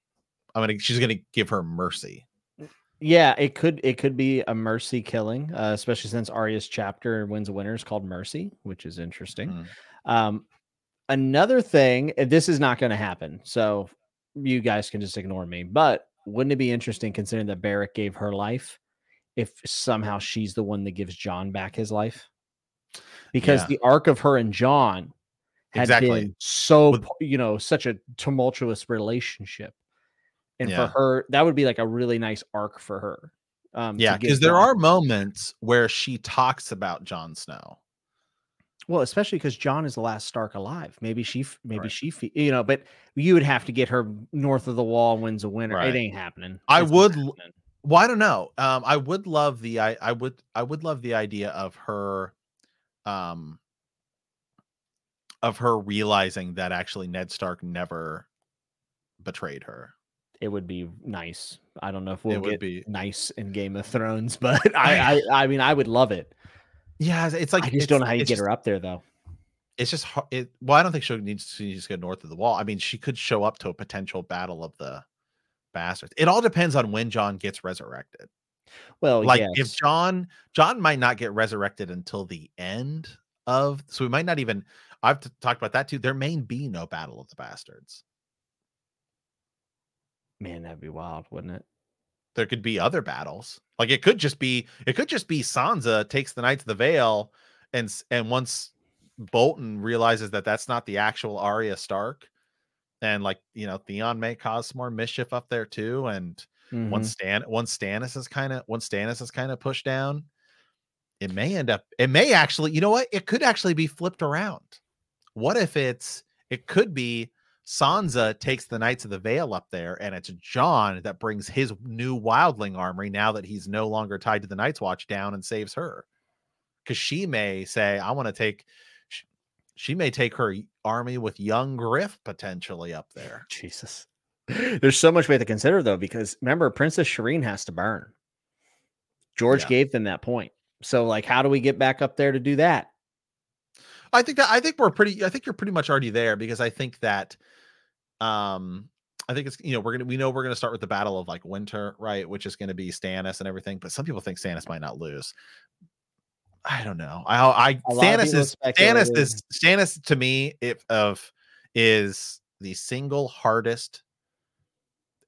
I'm gonna she's going to give her mercy. Yeah, it could it could be a mercy killing, uh, especially since Arya's chapter Winds of Winter is called Mercy, which is interesting. Mm. Um, another thing, this is not going to happen, so you guys can just ignore me. But wouldn't it be interesting considering that Beric gave her life, if somehow she's the one that gives Jon back his life? Because yeah. the arc of her and Jon had exactly. been so With- you know such a tumultuous relationship and yeah. for her that would be like a really nice arc for her um yeah because there are moments where she talks about Jon Snow well especially because Jon is the last Stark alive maybe she maybe right. she you know but you would have to get her north of the wall Wins a winner. right. it ain't happening it's I would happening. well I don't know um I would love the I I would I would love the idea of her um of her realizing that actually Ned Stark never betrayed her it would be nice. I don't know if we'll get be nice in Game of Thrones, but I, I, I mean, I would love it. Yeah, it's like I just don't know how you get just, her up there though. It's just it. Well, I don't think she needs to just go north of the wall. I mean, she could show up to a potential battle of the bastards. It all depends on when Jon gets resurrected. Well, like yes. if Jon Jon might not get resurrected until the end of, so we might not even. I've talked about that too. There may be no battle of the bastards. Man, that'd be wild, wouldn't it? There could be other battles. Like it could just be it could just be Sansa takes the Knights of the Vale and and once Bolton realizes that that's not the actual Arya Stark and like, you know, Theon may cause some more mischief up there too and mm-hmm. once Stan once Stannis is kind of once Stannis is kind of pushed down, it may end up it may actually, you know what? It could actually be flipped around. What if it's it could be Sansa takes the Knights of the Vale up there, and it's Jon that brings his new wildling armory now that he's no longer tied to the Night's Watch down and saves her. Because she may say, I want to take, she, she, may take her army with young Griff potentially up there. Jesus. There's so much we have to consider, though, because remember, Princess Shireen has to burn. George yeah. gave them that point. So, like, how do we get back up there to do that? I think that I think we're pretty. I think you're pretty much already there because I think that um, I think it's you know we're gonna we know we're gonna start with the battle of like winter, right? Which is gonna be Stannis and everything. But some people think Stannis might not lose. I don't know. I I Stannis is Stannis is Stannis to me if of is the single hardest.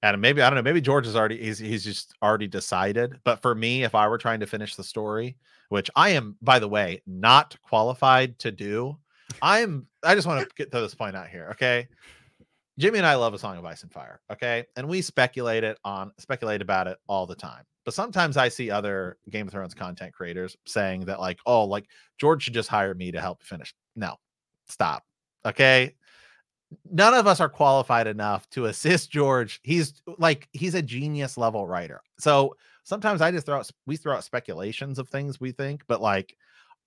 And maybe I don't know. Maybe George is already he's he's just already decided. But for me, if I were trying to finish the story, which I am, by the way, not qualified to do, I'm. I just want to get to this point out here. Okay, Jimmy and I love a song of ice and fire. Okay. And we speculate it on speculate about it all the time. But sometimes I see other Game of Thrones content creators saying that, like, oh, like George should just hire me to help finish. No, stop. Okay. None of us are qualified enough to assist George. He's like, he's a genius level writer. So sometimes I just throw out, we throw out speculations of things we think, but like,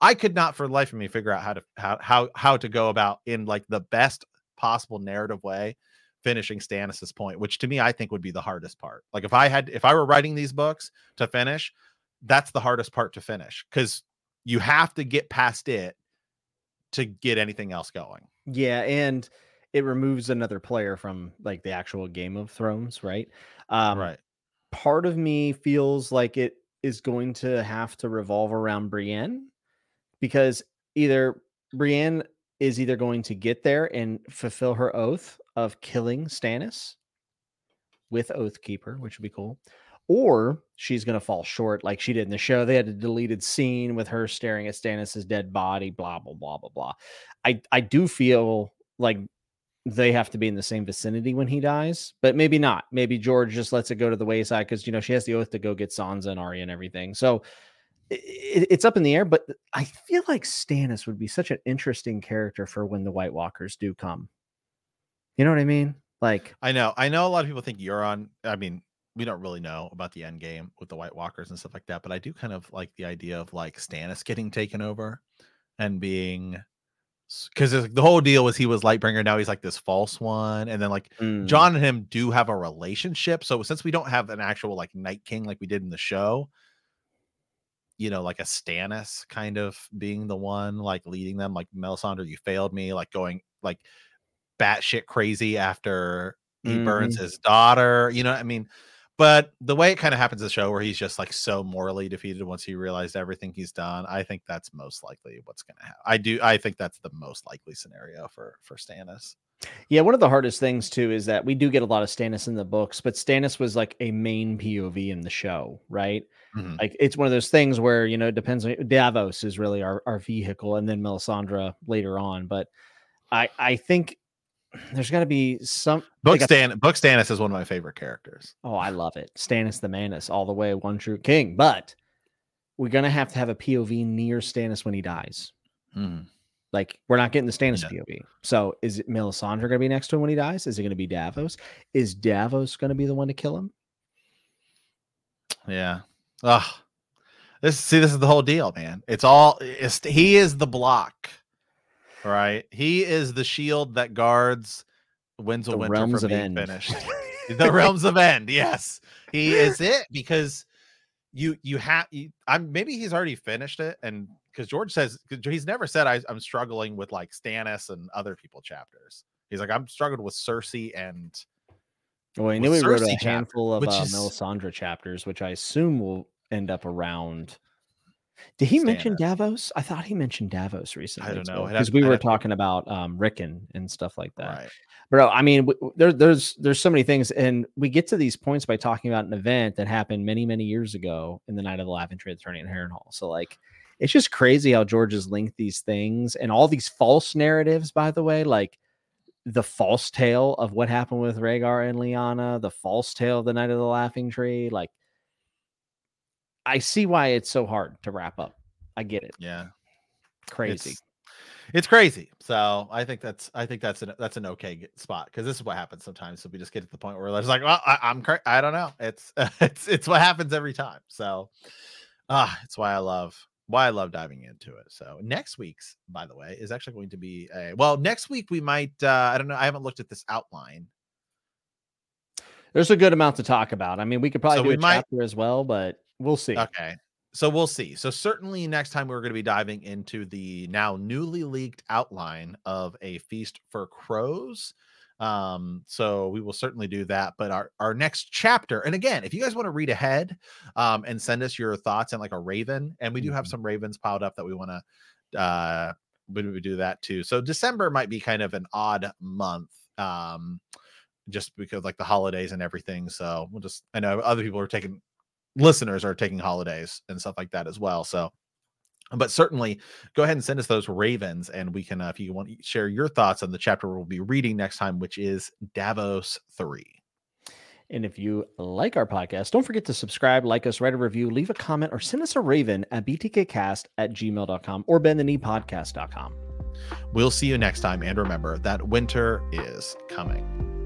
I could not for the life of me figure out how to how how how to go about in like the best possible narrative way finishing Stannis's point, which to me I think would be the hardest part. Like if I had if I were writing these books to finish, that's the hardest part to finish because you have to get past it to get anything else going. Yeah, and it removes another player from like the actual Game of Thrones, right? Um, right. Part of me feels like it is going to have to revolve around Brienne because either Brienne is either going to get there and fulfill her oath of killing Stannis with Oathkeeper, which would be cool, or she's going to fall short like she did in the show. They had a deleted scene with her staring at Stannis's dead body, blah blah blah blah blah. I I do feel like they have to be in the same vicinity when he dies, but maybe not. Maybe George just lets it go to the wayside because you know she has the oath to go get Sansa and Arya and everything. So it, it's up in the air, but I feel like Stannis would be such an interesting character for when the White Walkers do come. You know what I mean? Like I know, I know a lot of people think Euron. I mean, we don't really know about the end game with the White Walkers and stuff like that, but I do kind of like the idea of like Stannis getting taken over and being because the whole deal was he was Lightbringer. Now he's like this false one, and then like mm. Jon and him do have a relationship. So since we don't have an actual like Night King like we did in the show, you know, like a Stannis kind of being the one like leading them, like Melisandre, you failed me, like going like batshit crazy after he mm-hmm. burns his daughter. You know, I mean, but the way it kind of happens in the show where he's just like so morally defeated once he realized everything he's done, I think that's most likely what's going to happen. I do. I think that's the most likely scenario for for Stannis. Yeah, one of the hardest things too is that we do get a lot of Stannis in the books, but Stannis was like a main POV in the show, right? Mm-hmm. Like it's one of those things where you know it depends on Davos is really our, our vehicle, and then Melisandre later on. But I I think there's got to be some book like Stan book Stannis is one of my favorite characters. Oh, I love it. Stannis the Manus, all the way, one true king. But we're gonna have to have a POV near Stannis when he dies. Mm. Like we're not getting the Stannis yeah. POV. So is it Melisandre going to be next to him when he dies? Is it going to be Davos? Is Davos going to be the one to kill him? Yeah. Ugh. This see, this is the whole deal, man. It's all it's, he is the block, right? He is the shield that guards Winds of Winter from being end. finished. the realms of end, yes. He is it because you you have I'm maybe he's already finished it and because George says he's never said I, am struggling with like Stannis and other people chapters. He's like I'm struggling with Cersei and. Well, I knew we wrote a handful of uh, is... Melisandre chapters, which I assume will end up around. Did he Stannis. mention Davos? I thought he mentioned Davos recently. I don't know because we were talking about um, Rickon and stuff like that. Right. Bro, I mean, there, there's there's so many things, and we get to these points by talking about an event that happened many many years ago in the knight of the Laughing Tree attorney in Harrenhal. So like, it's just crazy how George has linked these things and all these false narratives. By the way, like the false tale of what happened with Rhaegar and Lyanna, the false tale of the knight of the Laughing Tree. Like, I see why it's so hard to wrap up. I get it. Yeah, crazy. It's, it's crazy. So I think that's I think that's an that's an okay spot because this is what happens sometimes. So we just get to the point where it's like, well, I, am cra- I don't know. It's it's it's what happens every time. So ah, it's why I love why I love diving into it. So next week's, by the way, is actually going to be a well. Next week we might. uh I don't know. I haven't looked at this outline. There's a good amount to talk about. I mean, we could probably so do a might, chapter as well, but we'll see. Okay. So we'll see. So certainly next time we're going to be diving into the now newly leaked outline of a feast for crows. Um, so we will certainly do that. But our our next chapter, and again, if you guys want to read ahead, um, and send us your thoughts and like a raven, and we do have mm-hmm. some ravens piled up that we want to uh when we do that too. So December might be kind of an odd month. Um just because like the holidays and everything. So we'll just I know other people are taking listeners are taking holidays and stuff like that as well. So but certainly go ahead and send us those ravens and we can uh, if you want to share your thoughts on the chapter we'll be reading next time which is davos 3 and if you like our podcast don't forget to subscribe like us write a review leave a comment or send us a raven at btkcast at gmail.com or bendthekneepodcast.com we'll see you next time and remember that winter is coming